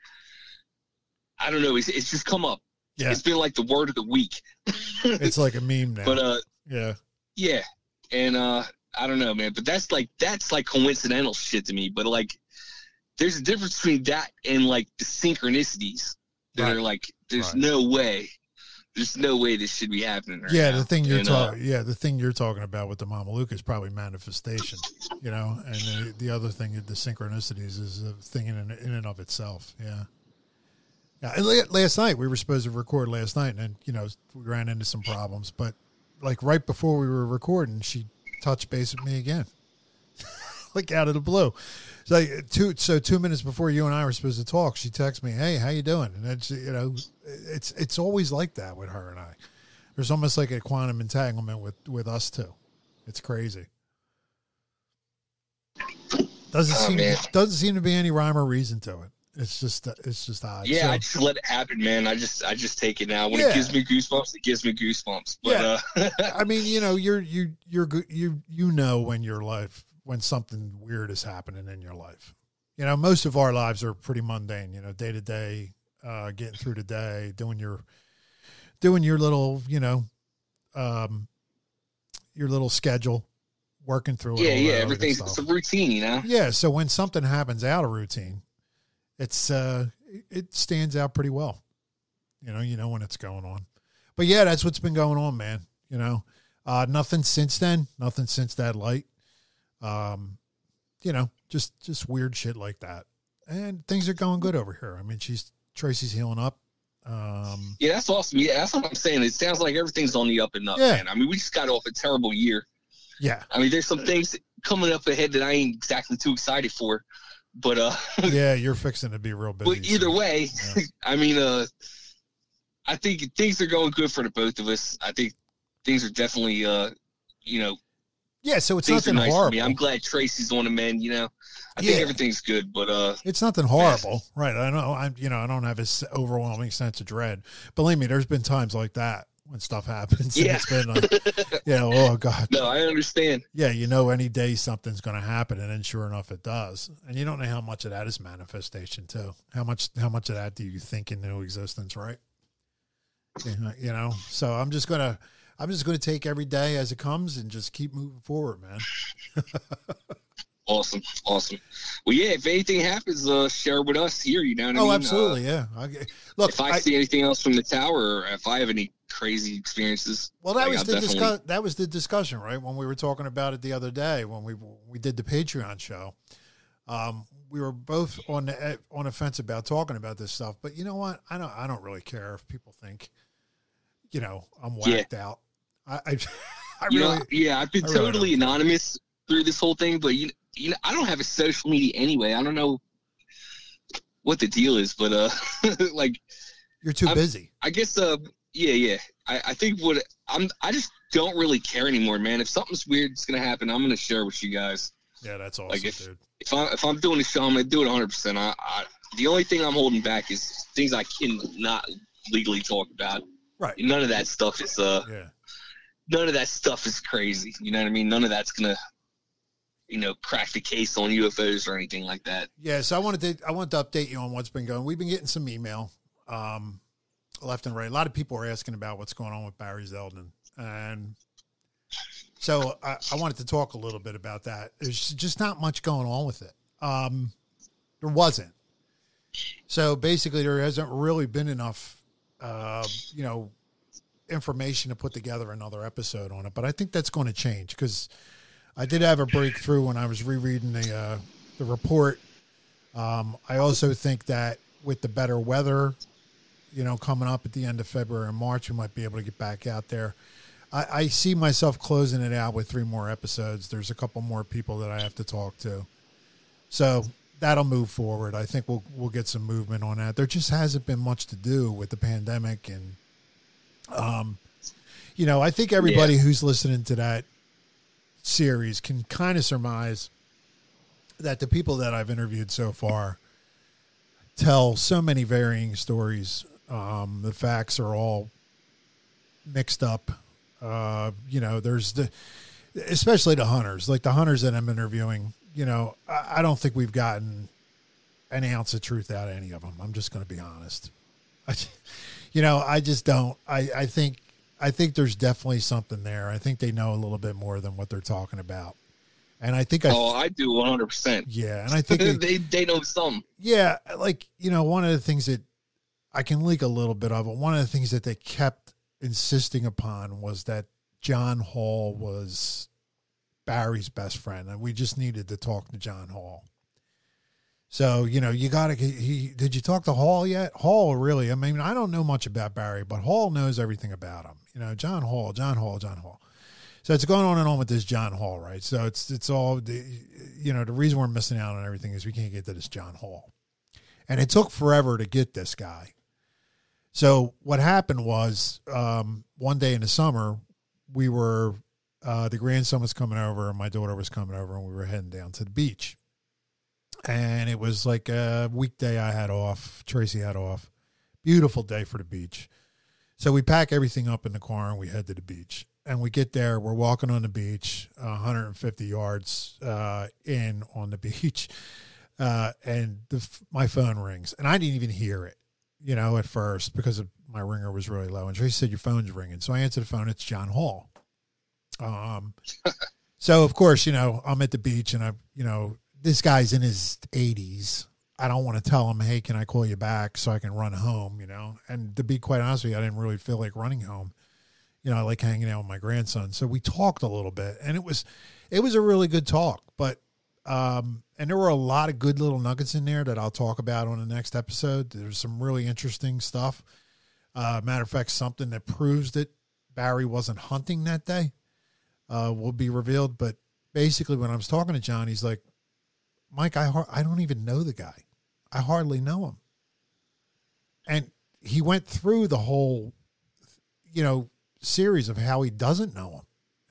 [SPEAKER 3] I don't know. It's, it's just come up.
[SPEAKER 1] Yeah,
[SPEAKER 3] It's been like the word of the week. [LAUGHS]
[SPEAKER 1] it's like a meme now.
[SPEAKER 3] but uh,
[SPEAKER 1] yeah,
[SPEAKER 3] yeah, and uh, I don't know, man. But that's like that's like coincidental shit to me. But like, there's a difference between that and like the synchronicities that
[SPEAKER 1] Right.
[SPEAKER 3] are like, there's
[SPEAKER 1] Right.
[SPEAKER 3] no way, there's no way this should be happening. Right
[SPEAKER 1] yeah.
[SPEAKER 3] now.
[SPEAKER 1] The thing you're
[SPEAKER 3] And, uh,
[SPEAKER 1] talking, yeah, the thing you're talking about with the Mama Luke is probably manifestation. You know, and the, the other thing, that the synchronicities, is a thing in in and of itself. Yeah. Yeah, and last night we were supposed to record last night, and then you know we ran into some problems. But like right before we were recording, she touched base with me again, [LAUGHS] like out of the blue. So like two, so two minutes before you and I were supposed to talk, she texted me, "Hey, how you doing?" And it's you know, it's it's always like that with her and I. There's almost like a quantum entanglement with with us two. It's crazy. Doesn't
[SPEAKER 3] Oh,
[SPEAKER 1] seem
[SPEAKER 3] man.
[SPEAKER 1] doesn't seem to be any rhyme or reason to it. It's just it's just odd.
[SPEAKER 3] yeah,
[SPEAKER 1] So-
[SPEAKER 3] I just let it happen, man. I just I just take it now. When
[SPEAKER 1] Yeah.
[SPEAKER 3] it gives me goosebumps, it gives me goosebumps. But
[SPEAKER 1] Yeah.
[SPEAKER 3] uh, [LAUGHS]
[SPEAKER 1] I mean, you know, you're you you're. You you know when your life when something weird is happening in your life. You know, most of our lives are pretty mundane. You know, day to day, uh, getting through the day, doing your doing your little, you know, um, your little schedule, working through it.
[SPEAKER 3] yeah, yeah,
[SPEAKER 1] that other good
[SPEAKER 3] everything's it's a routine, you know.
[SPEAKER 1] Yeah, so when something happens out of routine, it's uh it stands out pretty well. You know, you know when it's going on. But yeah, that's what's been going on, man. You know, uh nothing since then, nothing since that light. Um, you know, just just weird shit like that. And things are going good over here. I mean, she's Tracy's healing up. Um
[SPEAKER 3] Yeah, that's awesome. Yeah, that's what I'm saying. It sounds like everything's on the up and up,
[SPEAKER 1] Yeah.
[SPEAKER 3] man. I mean, we just got off a terrible year.
[SPEAKER 1] yeah.
[SPEAKER 3] I mean, there's some things coming up ahead that I ain't exactly too excited for, but uh, [LAUGHS]
[SPEAKER 1] Yeah, you're fixing to be real busy.
[SPEAKER 3] but either
[SPEAKER 1] so-
[SPEAKER 3] way,
[SPEAKER 1] Yeah. [LAUGHS]
[SPEAKER 3] I mean, uh, I think things are going good for the both of us. I think things are definitely, uh, you know,
[SPEAKER 1] Yeah, so it's nothing
[SPEAKER 3] nice
[SPEAKER 1] horrible.
[SPEAKER 3] I'm glad Tracy's on the mend. You know, I think everything's good, but uh,
[SPEAKER 1] It's nothing horrible, right? I know. I'm, you know, I don't have this overwhelming sense of dread. Believe me, there's been times like that when stuff happens.
[SPEAKER 3] Yeah.
[SPEAKER 1] it's been like, you know, oh god, [LAUGHS]
[SPEAKER 3] no, I understand.
[SPEAKER 1] yeah, you know, any day something's going to happen, and then sure enough, it does. And you don't know how much of that is manifestation too. How much, how much of that do you think into existence, right? You know, so I'm just gonna, I'm just gonna take every day as it comes and just keep moving forward, man. [LAUGHS]
[SPEAKER 3] Awesome, awesome. Well, yeah, if anything happens, uh, share with us here. You know what I
[SPEAKER 1] Oh,
[SPEAKER 3] mean? Uh,
[SPEAKER 1] absolutely, yeah. I, look,
[SPEAKER 3] if I,
[SPEAKER 1] I-
[SPEAKER 3] see anything else from the tower, or if I have any crazy experiences,
[SPEAKER 1] Well, that
[SPEAKER 3] like,
[SPEAKER 1] was
[SPEAKER 3] I'll
[SPEAKER 1] the
[SPEAKER 3] definitely-
[SPEAKER 1] discuss- That was the discussion, right? When we were talking about it the other day, when we we did the Patreon show, um, we were both on the eh, on the fence about talking about this stuff. But you know what? I don't I don't really care if people think, you know, I'm
[SPEAKER 3] Yeah.
[SPEAKER 1] whacked out. I I, [LAUGHS] I really
[SPEAKER 3] know, yeah, I've been
[SPEAKER 1] I really
[SPEAKER 3] totally anonymous through this whole thing, but you, you know, I don't have a social media anyway. I don't know what the deal is, but uh, [LAUGHS] like,
[SPEAKER 1] you're too
[SPEAKER 3] I'm-
[SPEAKER 1] busy.
[SPEAKER 3] I guess, uh, yeah, yeah. I, I think what I'm I just don't really care anymore, man. If something's weird it's gonna happen, I'm gonna share with you guys.
[SPEAKER 1] Yeah, that's awesome,
[SPEAKER 3] Like, if-
[SPEAKER 1] dude.
[SPEAKER 3] If I'm if I'm doing a show, I'm gonna do it 100. percent I, I the only thing I'm holding back is things I can not legally talk about.
[SPEAKER 1] Right.
[SPEAKER 3] None of that stuff is uh
[SPEAKER 1] Yeah.
[SPEAKER 3] none of that stuff is crazy. You know what I mean? None of that's gonna you know crack the case on UFOs or anything like that.
[SPEAKER 1] Yeah, so I wanted to I wanted to update you on what's been going. We've been getting some email, um, left and right. A lot of people are asking about what's going on with Barry Zeldin, and so I, I wanted to talk a little bit about that. There's just not much going on with it. Um, there wasn't. So basically, there hasn't really been enough, uh, you know, information to put together another episode on it. But I think that's going to change because I did have a breakthrough when I was rereading the uh, the report. Um, I also think that with the better weather, you know, coming up at the end of February and March, we might be able to get back out there. I, I see myself closing it out with three more episodes. There's a couple more people that I have to talk to, so that'll move forward. I think we'll we'll get some movement on that. There just hasn't been much to do with the pandemic, and um, you know, I think everybody who's listening to that series can kind of surmise that the people that I've interviewed so far tell so many varying stories. Um, the facts are all mixed up. Uh, you know, there's the, especially the hunters, like the hunters that I'm interviewing. You know, I, I don't think we've gotten an ounce of truth out of any of them. I'm just going to be honest. I, [LAUGHS] you know, I just don't. I, I think I think there's definitely something there. I think they know a little bit more than what they're talking about, and I think I.
[SPEAKER 3] Oh, I do 100. percent
[SPEAKER 1] yeah, and I think [LAUGHS] it-
[SPEAKER 3] they they know some.
[SPEAKER 1] yeah, like you know, one of the things that I can leak a little bit of it. One of the things that they kept insisting upon was that John Hall was Barry's best friend, and we just needed to talk to John Hall. So you know, you got to. He did you talk to Hall yet? Hall really? I mean, I don't know much about Barry, but Hall knows everything about him. You know, John Hall, John Hall, John Hall. So it's going on and on with this John Hall, right? So it's it's all the, you know the reason we're missing out on everything is we can't get to this John Hall, and it took forever to get this guy. So what happened was um, one day in the summer we were uh, the grandson was coming over and my daughter was coming over and we were heading down to the beach, and it was like a weekday I had off, Tracy had off, beautiful day for the beach. So we pack everything up in the car and we head to the beach. And we get there, we're walking on the beach, uh, 150 yards uh, in on the [LAUGHS] beach, uh, and the, my phone rings, and I didn't even hear it, you know, at first because my ringer was really low. And Tracy said, "Your phone's ringing," so I answered the phone. It's John Hall. Um, [LAUGHS] so of course, you know, I'm at the beach, and I, you know, this guy's in his 80s. I don't want to tell him, hey, can I call you back so I can run home, you know? And to be quite honest with you, I didn't really feel like running home. You know, I like hanging out with my grandson. So we talked a little bit and it was it was a really good talk. But um and there were a lot of good little nuggets in there that I'll talk about on the next episode. There's some really interesting stuff. Uh matter of fact, something that proves that Barry wasn't hunting that day uh will be revealed. But basically when I was talking to John, he's like, Mike, I har- I don't even know the guy. I hardly know him. And he went through the whole, you know, series of how he doesn't know him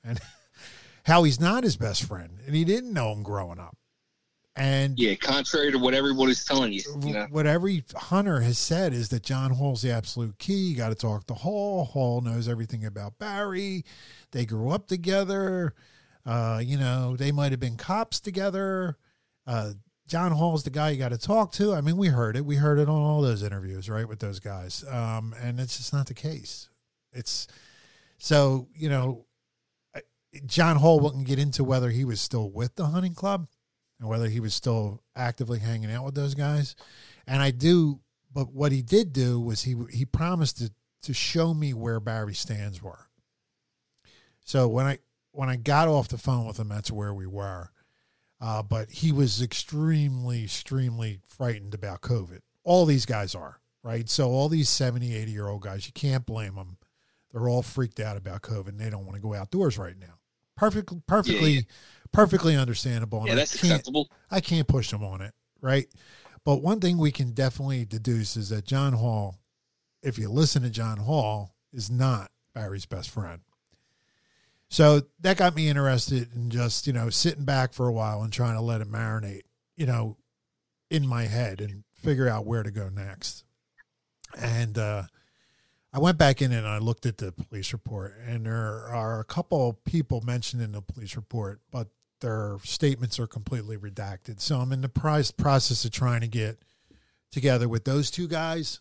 [SPEAKER 1] and [LAUGHS] how he's not his best friend and he didn't know him growing up. And
[SPEAKER 3] Yeah, contrary to what everybody's telling you. You know,
[SPEAKER 1] what every hunter has said is that John Hall's the absolute key. You got to talk to Hall. Hall knows everything about Barry. They grew up together. Uh, you know, they might have been cops together. Uh, John Hall's the guy you got to talk to. I mean, we heard it. We heard it on all those interviews, right, with those guys. Um, and it's just not the case. It's so you know, John Hall wouldn't get into whether he was still with the hunting club and whether he was still actively hanging out with those guys. And I do, but what he did do was he he promised to to show me where Barry stands were. So when I when I got off the phone with him, that's where we were. Uh, but he was extremely, extremely frightened about COVID. All these guys are, right? So all these 70, 80 year old guys, you can't blame them. They're all freaked out about COVID and they don't want to go outdoors right now. Perfectly, perfectly,
[SPEAKER 3] yeah.
[SPEAKER 1] perfectly understandable. and
[SPEAKER 3] yeah,
[SPEAKER 1] I
[SPEAKER 3] that's
[SPEAKER 1] can't-
[SPEAKER 3] acceptable.
[SPEAKER 1] I can't push them on it, right? But one thing we can definitely deduce is that John Hall, if you listen to John Hall, is not Barry's best friend. So that got me interested in just, you know, sitting back for a while and trying to let it marinate, you know, in my head and figure out where to go next. And uh, I went back in and I looked at the police report, and there are a couple people mentioned in the police report, but their statements are completely redacted. So I'm in the process of trying to get together with those two guys.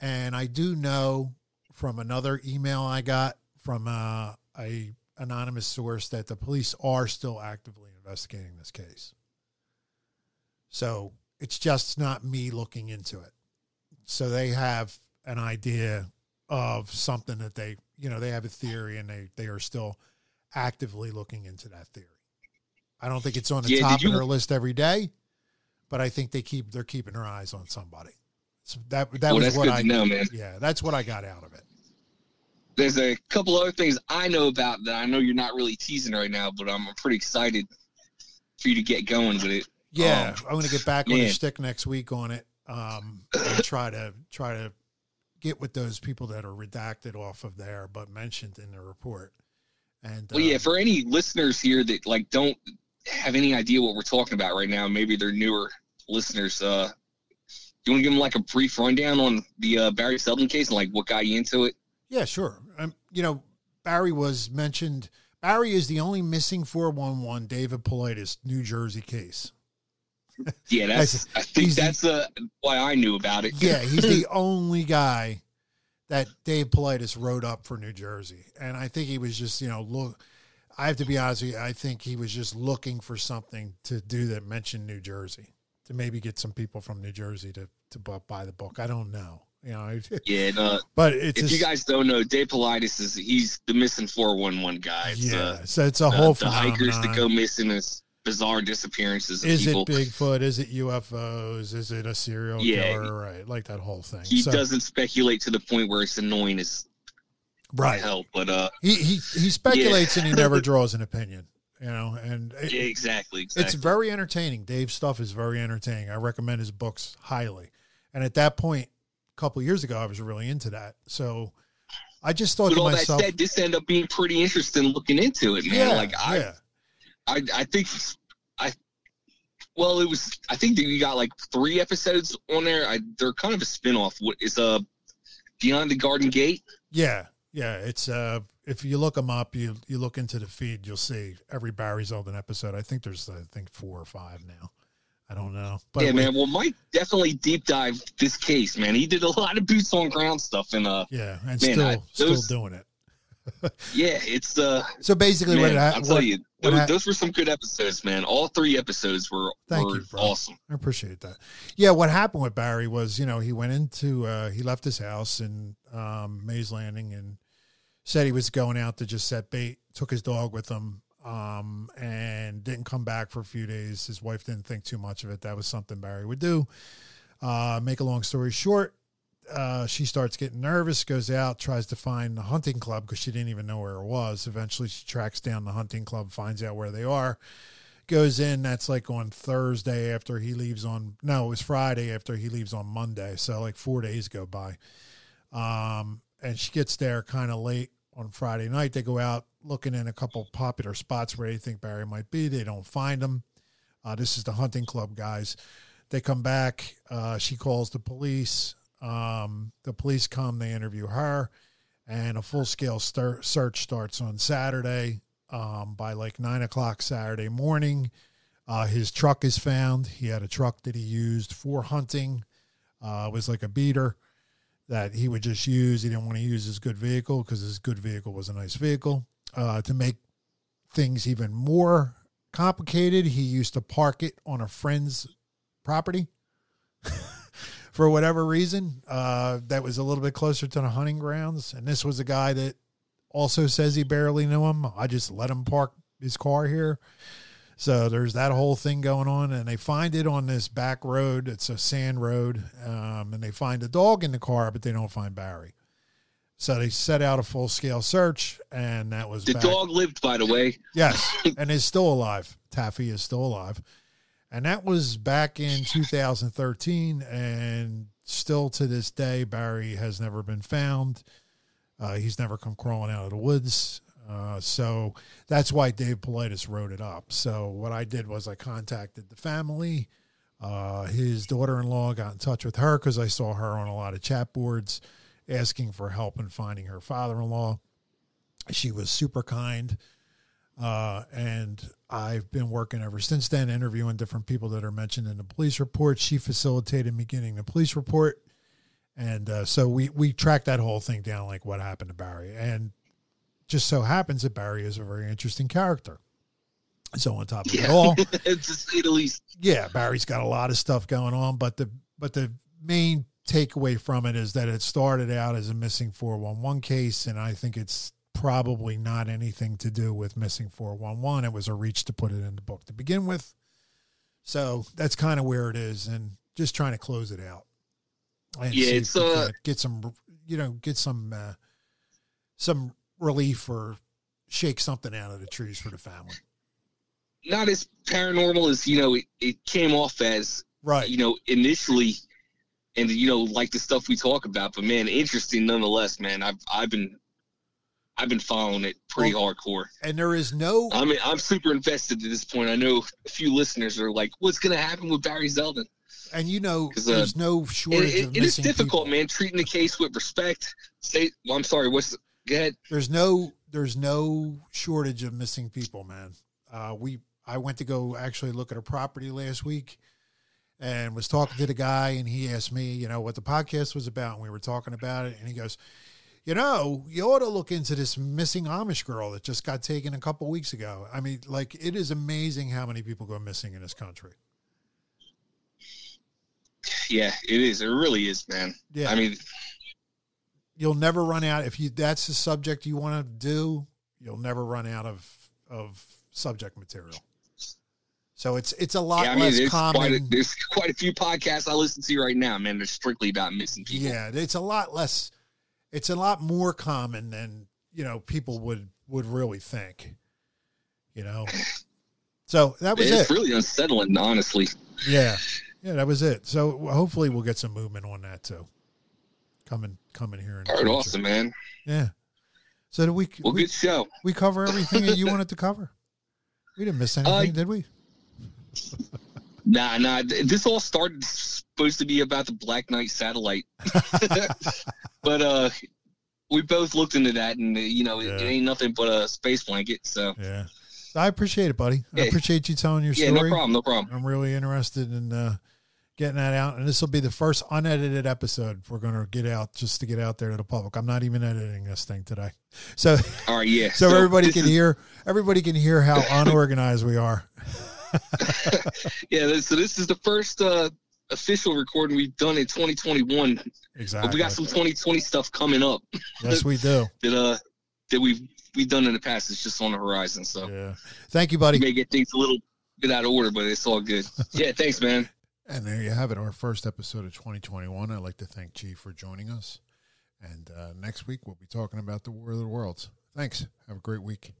[SPEAKER 1] And I do know from another email I got from uh, a anonymous source that the police are still actively investigating this case. So it's just not me looking into it. So they have an idea of something that they, you know, they have a theory and they they are still actively looking into that theory. I don't think it's on the
[SPEAKER 3] Yeah,
[SPEAKER 1] top
[SPEAKER 3] did
[SPEAKER 1] of
[SPEAKER 3] you-
[SPEAKER 1] their list every day, but I think they keep they're keeping their eyes on somebody. So that that
[SPEAKER 3] well,
[SPEAKER 1] was what I
[SPEAKER 3] know, man.
[SPEAKER 1] yeah, that's what I got out of it.
[SPEAKER 3] There's a couple other things I know about that I know you're not really teasing right now, but I'm pretty excited for you to get going with it.
[SPEAKER 1] Yeah,
[SPEAKER 3] Um,
[SPEAKER 1] I'm going to get back on the stick next week on it. Um, and try to try to get with those people that are redacted off of there, but mentioned in the report. And
[SPEAKER 3] Well, yeah,
[SPEAKER 1] um,
[SPEAKER 3] for any listeners here that like don't have any idea what we're talking about right now, maybe they're newer listeners. Uh, you want to give them like a brief rundown on the uh, Barry Zeldin case and like what got you into it?
[SPEAKER 1] Yeah, sure. Um, you know, Barry was mentioned. Barry is the only missing 411 David Paulides New Jersey case.
[SPEAKER 3] Yeah, that's. I think
[SPEAKER 1] he's the-
[SPEAKER 3] that's uh, why I knew about it.
[SPEAKER 1] Yeah, he's the [LAUGHS] only guy that Dave Paulides wrote up for New Jersey. And I think he was just, you know, look, I have to be honest with you, I think he was just looking for something to do that mentioned New Jersey, to maybe get some people from New Jersey to, to buy the book. I don't know. You know, [LAUGHS]
[SPEAKER 3] Yeah, and, uh,
[SPEAKER 1] but it's
[SPEAKER 3] if
[SPEAKER 1] a-
[SPEAKER 3] you guys don't know, Dave Paulides is he's the missing four one one guy. It's,
[SPEAKER 1] yeah,
[SPEAKER 3] uh,
[SPEAKER 1] so it's a
[SPEAKER 3] the-
[SPEAKER 1] whole
[SPEAKER 3] the hikers that go missing is bizarre disappearances of
[SPEAKER 1] Is it. Bigfoot? Is it UFOs? Is it a serial
[SPEAKER 3] Yeah.
[SPEAKER 1] killer? Right, like that whole thing.
[SPEAKER 3] he
[SPEAKER 1] So-
[SPEAKER 3] doesn't speculate to the point where it's annoying as
[SPEAKER 1] right.
[SPEAKER 3] hell. But uh,
[SPEAKER 1] He he he speculates and he never [LAUGHS] draws an opinion. You know, and it-
[SPEAKER 3] yeah, exactly, exactly.
[SPEAKER 1] It's very entertaining. Dave's stuff is very entertaining. I recommend his books highly. And at that point, a couple of years ago, I was really into that. So I just thought
[SPEAKER 3] With
[SPEAKER 1] to
[SPEAKER 3] all
[SPEAKER 1] myself,
[SPEAKER 3] that said, this ended up being pretty interesting looking into it, man.
[SPEAKER 1] yeah,
[SPEAKER 3] like I,
[SPEAKER 1] yeah,
[SPEAKER 3] I, I think I, well, it was. I think that you got like three episodes on there. I, they're kind of a spinoff. What is uh, Beyond the Garden Gate?
[SPEAKER 1] yeah, yeah. It's uh, if you look them up, you you look into the feed, you'll see every Barry's Barry Zeldin episode. I think there's I think four or five now. I don't know, but
[SPEAKER 3] yeah,
[SPEAKER 1] we-
[SPEAKER 3] man. Well, Mike definitely deep dived this case, man. He did a lot of boots on ground stuff, and uh,
[SPEAKER 1] yeah, and
[SPEAKER 3] Man,
[SPEAKER 1] still
[SPEAKER 3] I-
[SPEAKER 1] still doing it. [LAUGHS]
[SPEAKER 3] yeah, it's uh,
[SPEAKER 1] So basically,
[SPEAKER 3] man,
[SPEAKER 1] what, ha-
[SPEAKER 3] I'll tell
[SPEAKER 1] what
[SPEAKER 3] you, those,
[SPEAKER 1] hap-
[SPEAKER 3] those were some good episodes, man. All three episodes were
[SPEAKER 1] Thank
[SPEAKER 3] were
[SPEAKER 1] you, bro.
[SPEAKER 3] awesome.
[SPEAKER 1] I appreciate that. Yeah, what happened with Barry was, you know, he went into, uh, he left his house in um, Mays Landing and said he was going out to just set bait. Took his dog with him, um, and didn't come back for a few days. His wife didn't think too much of it. That was something Barry would do. Uh, make a long story short, uh, she starts getting nervous, goes out, tries to find the hunting club because she didn't even know where it was. Eventually, she tracks down the hunting club, finds out where they are goes in. That's like on Thursday after he leaves on. No, it was Friday after he leaves on Monday. So like four days go by. Um, and she gets there kind of late on Friday night. They go out looking in a couple popular spots where they think Barry might be. They don't find him. Uh, this is the hunting club guys. They come back. Uh, she calls the police. Um, the police come. They interview her, and a full scale stir- search starts on Saturday. Um, by like nine o'clock Saturday morning, uh, his truck is found. He had a truck that he used for hunting. Uh, it was like a beater that he would just use. He didn't want to use his good vehicle because his good vehicle was a nice vehicle. Uh, to make things even more complicated, he used to park it on a friend's property [LAUGHS] for whatever reason. Uh, that was a little bit closer to the hunting grounds. And this was a guy that also says he barely knew him. I just let him park his car here. So there's that whole thing going on, and they find it on this back road. It's a sand road, um, and they find a dog in the car, but they don't find Barry. So they set out a full scale search, and that was
[SPEAKER 3] The
[SPEAKER 1] back-
[SPEAKER 3] dog lived, by the way.
[SPEAKER 1] Yes, [LAUGHS] and is still alive. Taffy is still alive. And that was back in 2013. And still to this day, Barry has never been found. Uh, he's never come crawling out of the woods. Uh, so that's why Dave Paulides wrote it up. So what I did was I contacted the family. Uh, his daughter-in-law got in touch with her because I saw her on a lot of chat boards asking for help in finding her father-in-law. She was super kind. Uh, and I've been working ever since then, interviewing different people that are mentioned in the police report. She facilitated me getting the police report. And uh, so we, we tracked that whole thing down, like what happened to Barry. And just so happens that Barry is a very interesting character. So on top of
[SPEAKER 3] Yeah.
[SPEAKER 1] it all, [LAUGHS]
[SPEAKER 3] to say the least.
[SPEAKER 1] yeah, Barry's got a lot of stuff going on, but the but the main takeaway from it is that it started out as a missing 411 case and I think it's probably not anything to do with missing 411. It was a reach to put it in the book to begin with. So that's kind of where it is and just trying to close it out. And
[SPEAKER 3] Yeah,
[SPEAKER 1] see
[SPEAKER 3] it's, uh,
[SPEAKER 1] get some you know, get some uh, some relief or shake something out of the trees for the family.
[SPEAKER 3] Not as paranormal as you know it, it came off as
[SPEAKER 1] Right.
[SPEAKER 3] you know initially, and you know like the stuff we talk about. But man, interesting nonetheless. Man, I've I've been I've been following it pretty hardcore.
[SPEAKER 1] And there is no
[SPEAKER 3] I mean, I'm super invested at this point. I know a few listeners are like, "What's going to happen with Barry Zeldin?"
[SPEAKER 1] and you know
[SPEAKER 3] uh,
[SPEAKER 1] there's no
[SPEAKER 3] It,
[SPEAKER 1] shortage
[SPEAKER 3] it,
[SPEAKER 1] of
[SPEAKER 3] it is difficult,
[SPEAKER 1] people.
[SPEAKER 3] man. Treating the case with respect. Say, well, I'm sorry. What's go ahead?
[SPEAKER 1] There's no there's no shortage of missing people, man. Uh, we I went to go actually look at a property last week and was talking to the guy and he asked me, you know, what the podcast was about and we were talking about it and he goes, "You know, you ought to look into this missing Amish girl that just got taken a couple weeks ago." I mean, like it is amazing how many people go missing in this country.
[SPEAKER 3] Yeah, it is. It really is, man.
[SPEAKER 1] Yeah.
[SPEAKER 3] I mean,
[SPEAKER 1] You'll never run out if you that's the subject you want to do, you'll never run out of of subject material. So it's it's a lot
[SPEAKER 3] yeah, I mean,
[SPEAKER 1] less
[SPEAKER 3] there's
[SPEAKER 1] common.
[SPEAKER 3] quite, a, there's [LAUGHS] quite a few podcasts I listen to right now, man. They're strictly about missing people.
[SPEAKER 1] yeah, it's a lot less. It's a lot more common than you know people would would really think. You know, so that was
[SPEAKER 3] it's
[SPEAKER 1] it.
[SPEAKER 3] really unsettling, honestly.
[SPEAKER 1] Yeah, yeah, that was it. So hopefully we'll get some movement on that too. Coming coming here. In
[SPEAKER 3] All right, awesome, man.
[SPEAKER 1] Yeah. So did we
[SPEAKER 3] Well,
[SPEAKER 1] we,
[SPEAKER 3] good show.
[SPEAKER 1] we cover everything that you wanted to cover? We didn't miss
[SPEAKER 3] Uh,
[SPEAKER 1] anything, did we?
[SPEAKER 3] Nah, nah. This all started supposed to be about the Black Knight satellite, [LAUGHS] but uh, we both looked into that, and uh, you know, it,
[SPEAKER 1] Yeah.
[SPEAKER 3] it ain't nothing but a space blanket. So
[SPEAKER 1] Yeah. I appreciate it, buddy. I appreciate you telling your
[SPEAKER 3] yeah,
[SPEAKER 1] story.
[SPEAKER 3] no problem, no problem.
[SPEAKER 1] I'm really interested in uh, getting that out, and this will be the first unedited episode we're going to get out just to get out there to the public. I'm not even editing this thing today, so [LAUGHS]
[SPEAKER 3] All right, yeah.
[SPEAKER 1] so everybody can
[SPEAKER 3] is-
[SPEAKER 1] hear everybody can hear how [LAUGHS] unorganized we are. [LAUGHS]
[SPEAKER 3] Yeah, so this is the first uh official recording we've done in 2021.
[SPEAKER 1] Exactly.
[SPEAKER 3] But we got some 2020 stuff coming up
[SPEAKER 1] yes, we do.
[SPEAKER 3] that uh that we've we've done in the past. It's just on the horizon, so
[SPEAKER 1] Yeah. Thank you,
[SPEAKER 3] we
[SPEAKER 1] buddy.
[SPEAKER 3] may get things a little bit out of order, but it's all good. Yeah, thanks, man.
[SPEAKER 1] And there you have it, our first episode of 2021. I'd like to thank G for joining us. And uh, next week, we'll be talking about the War of the Worlds. Thanks. Have a great week.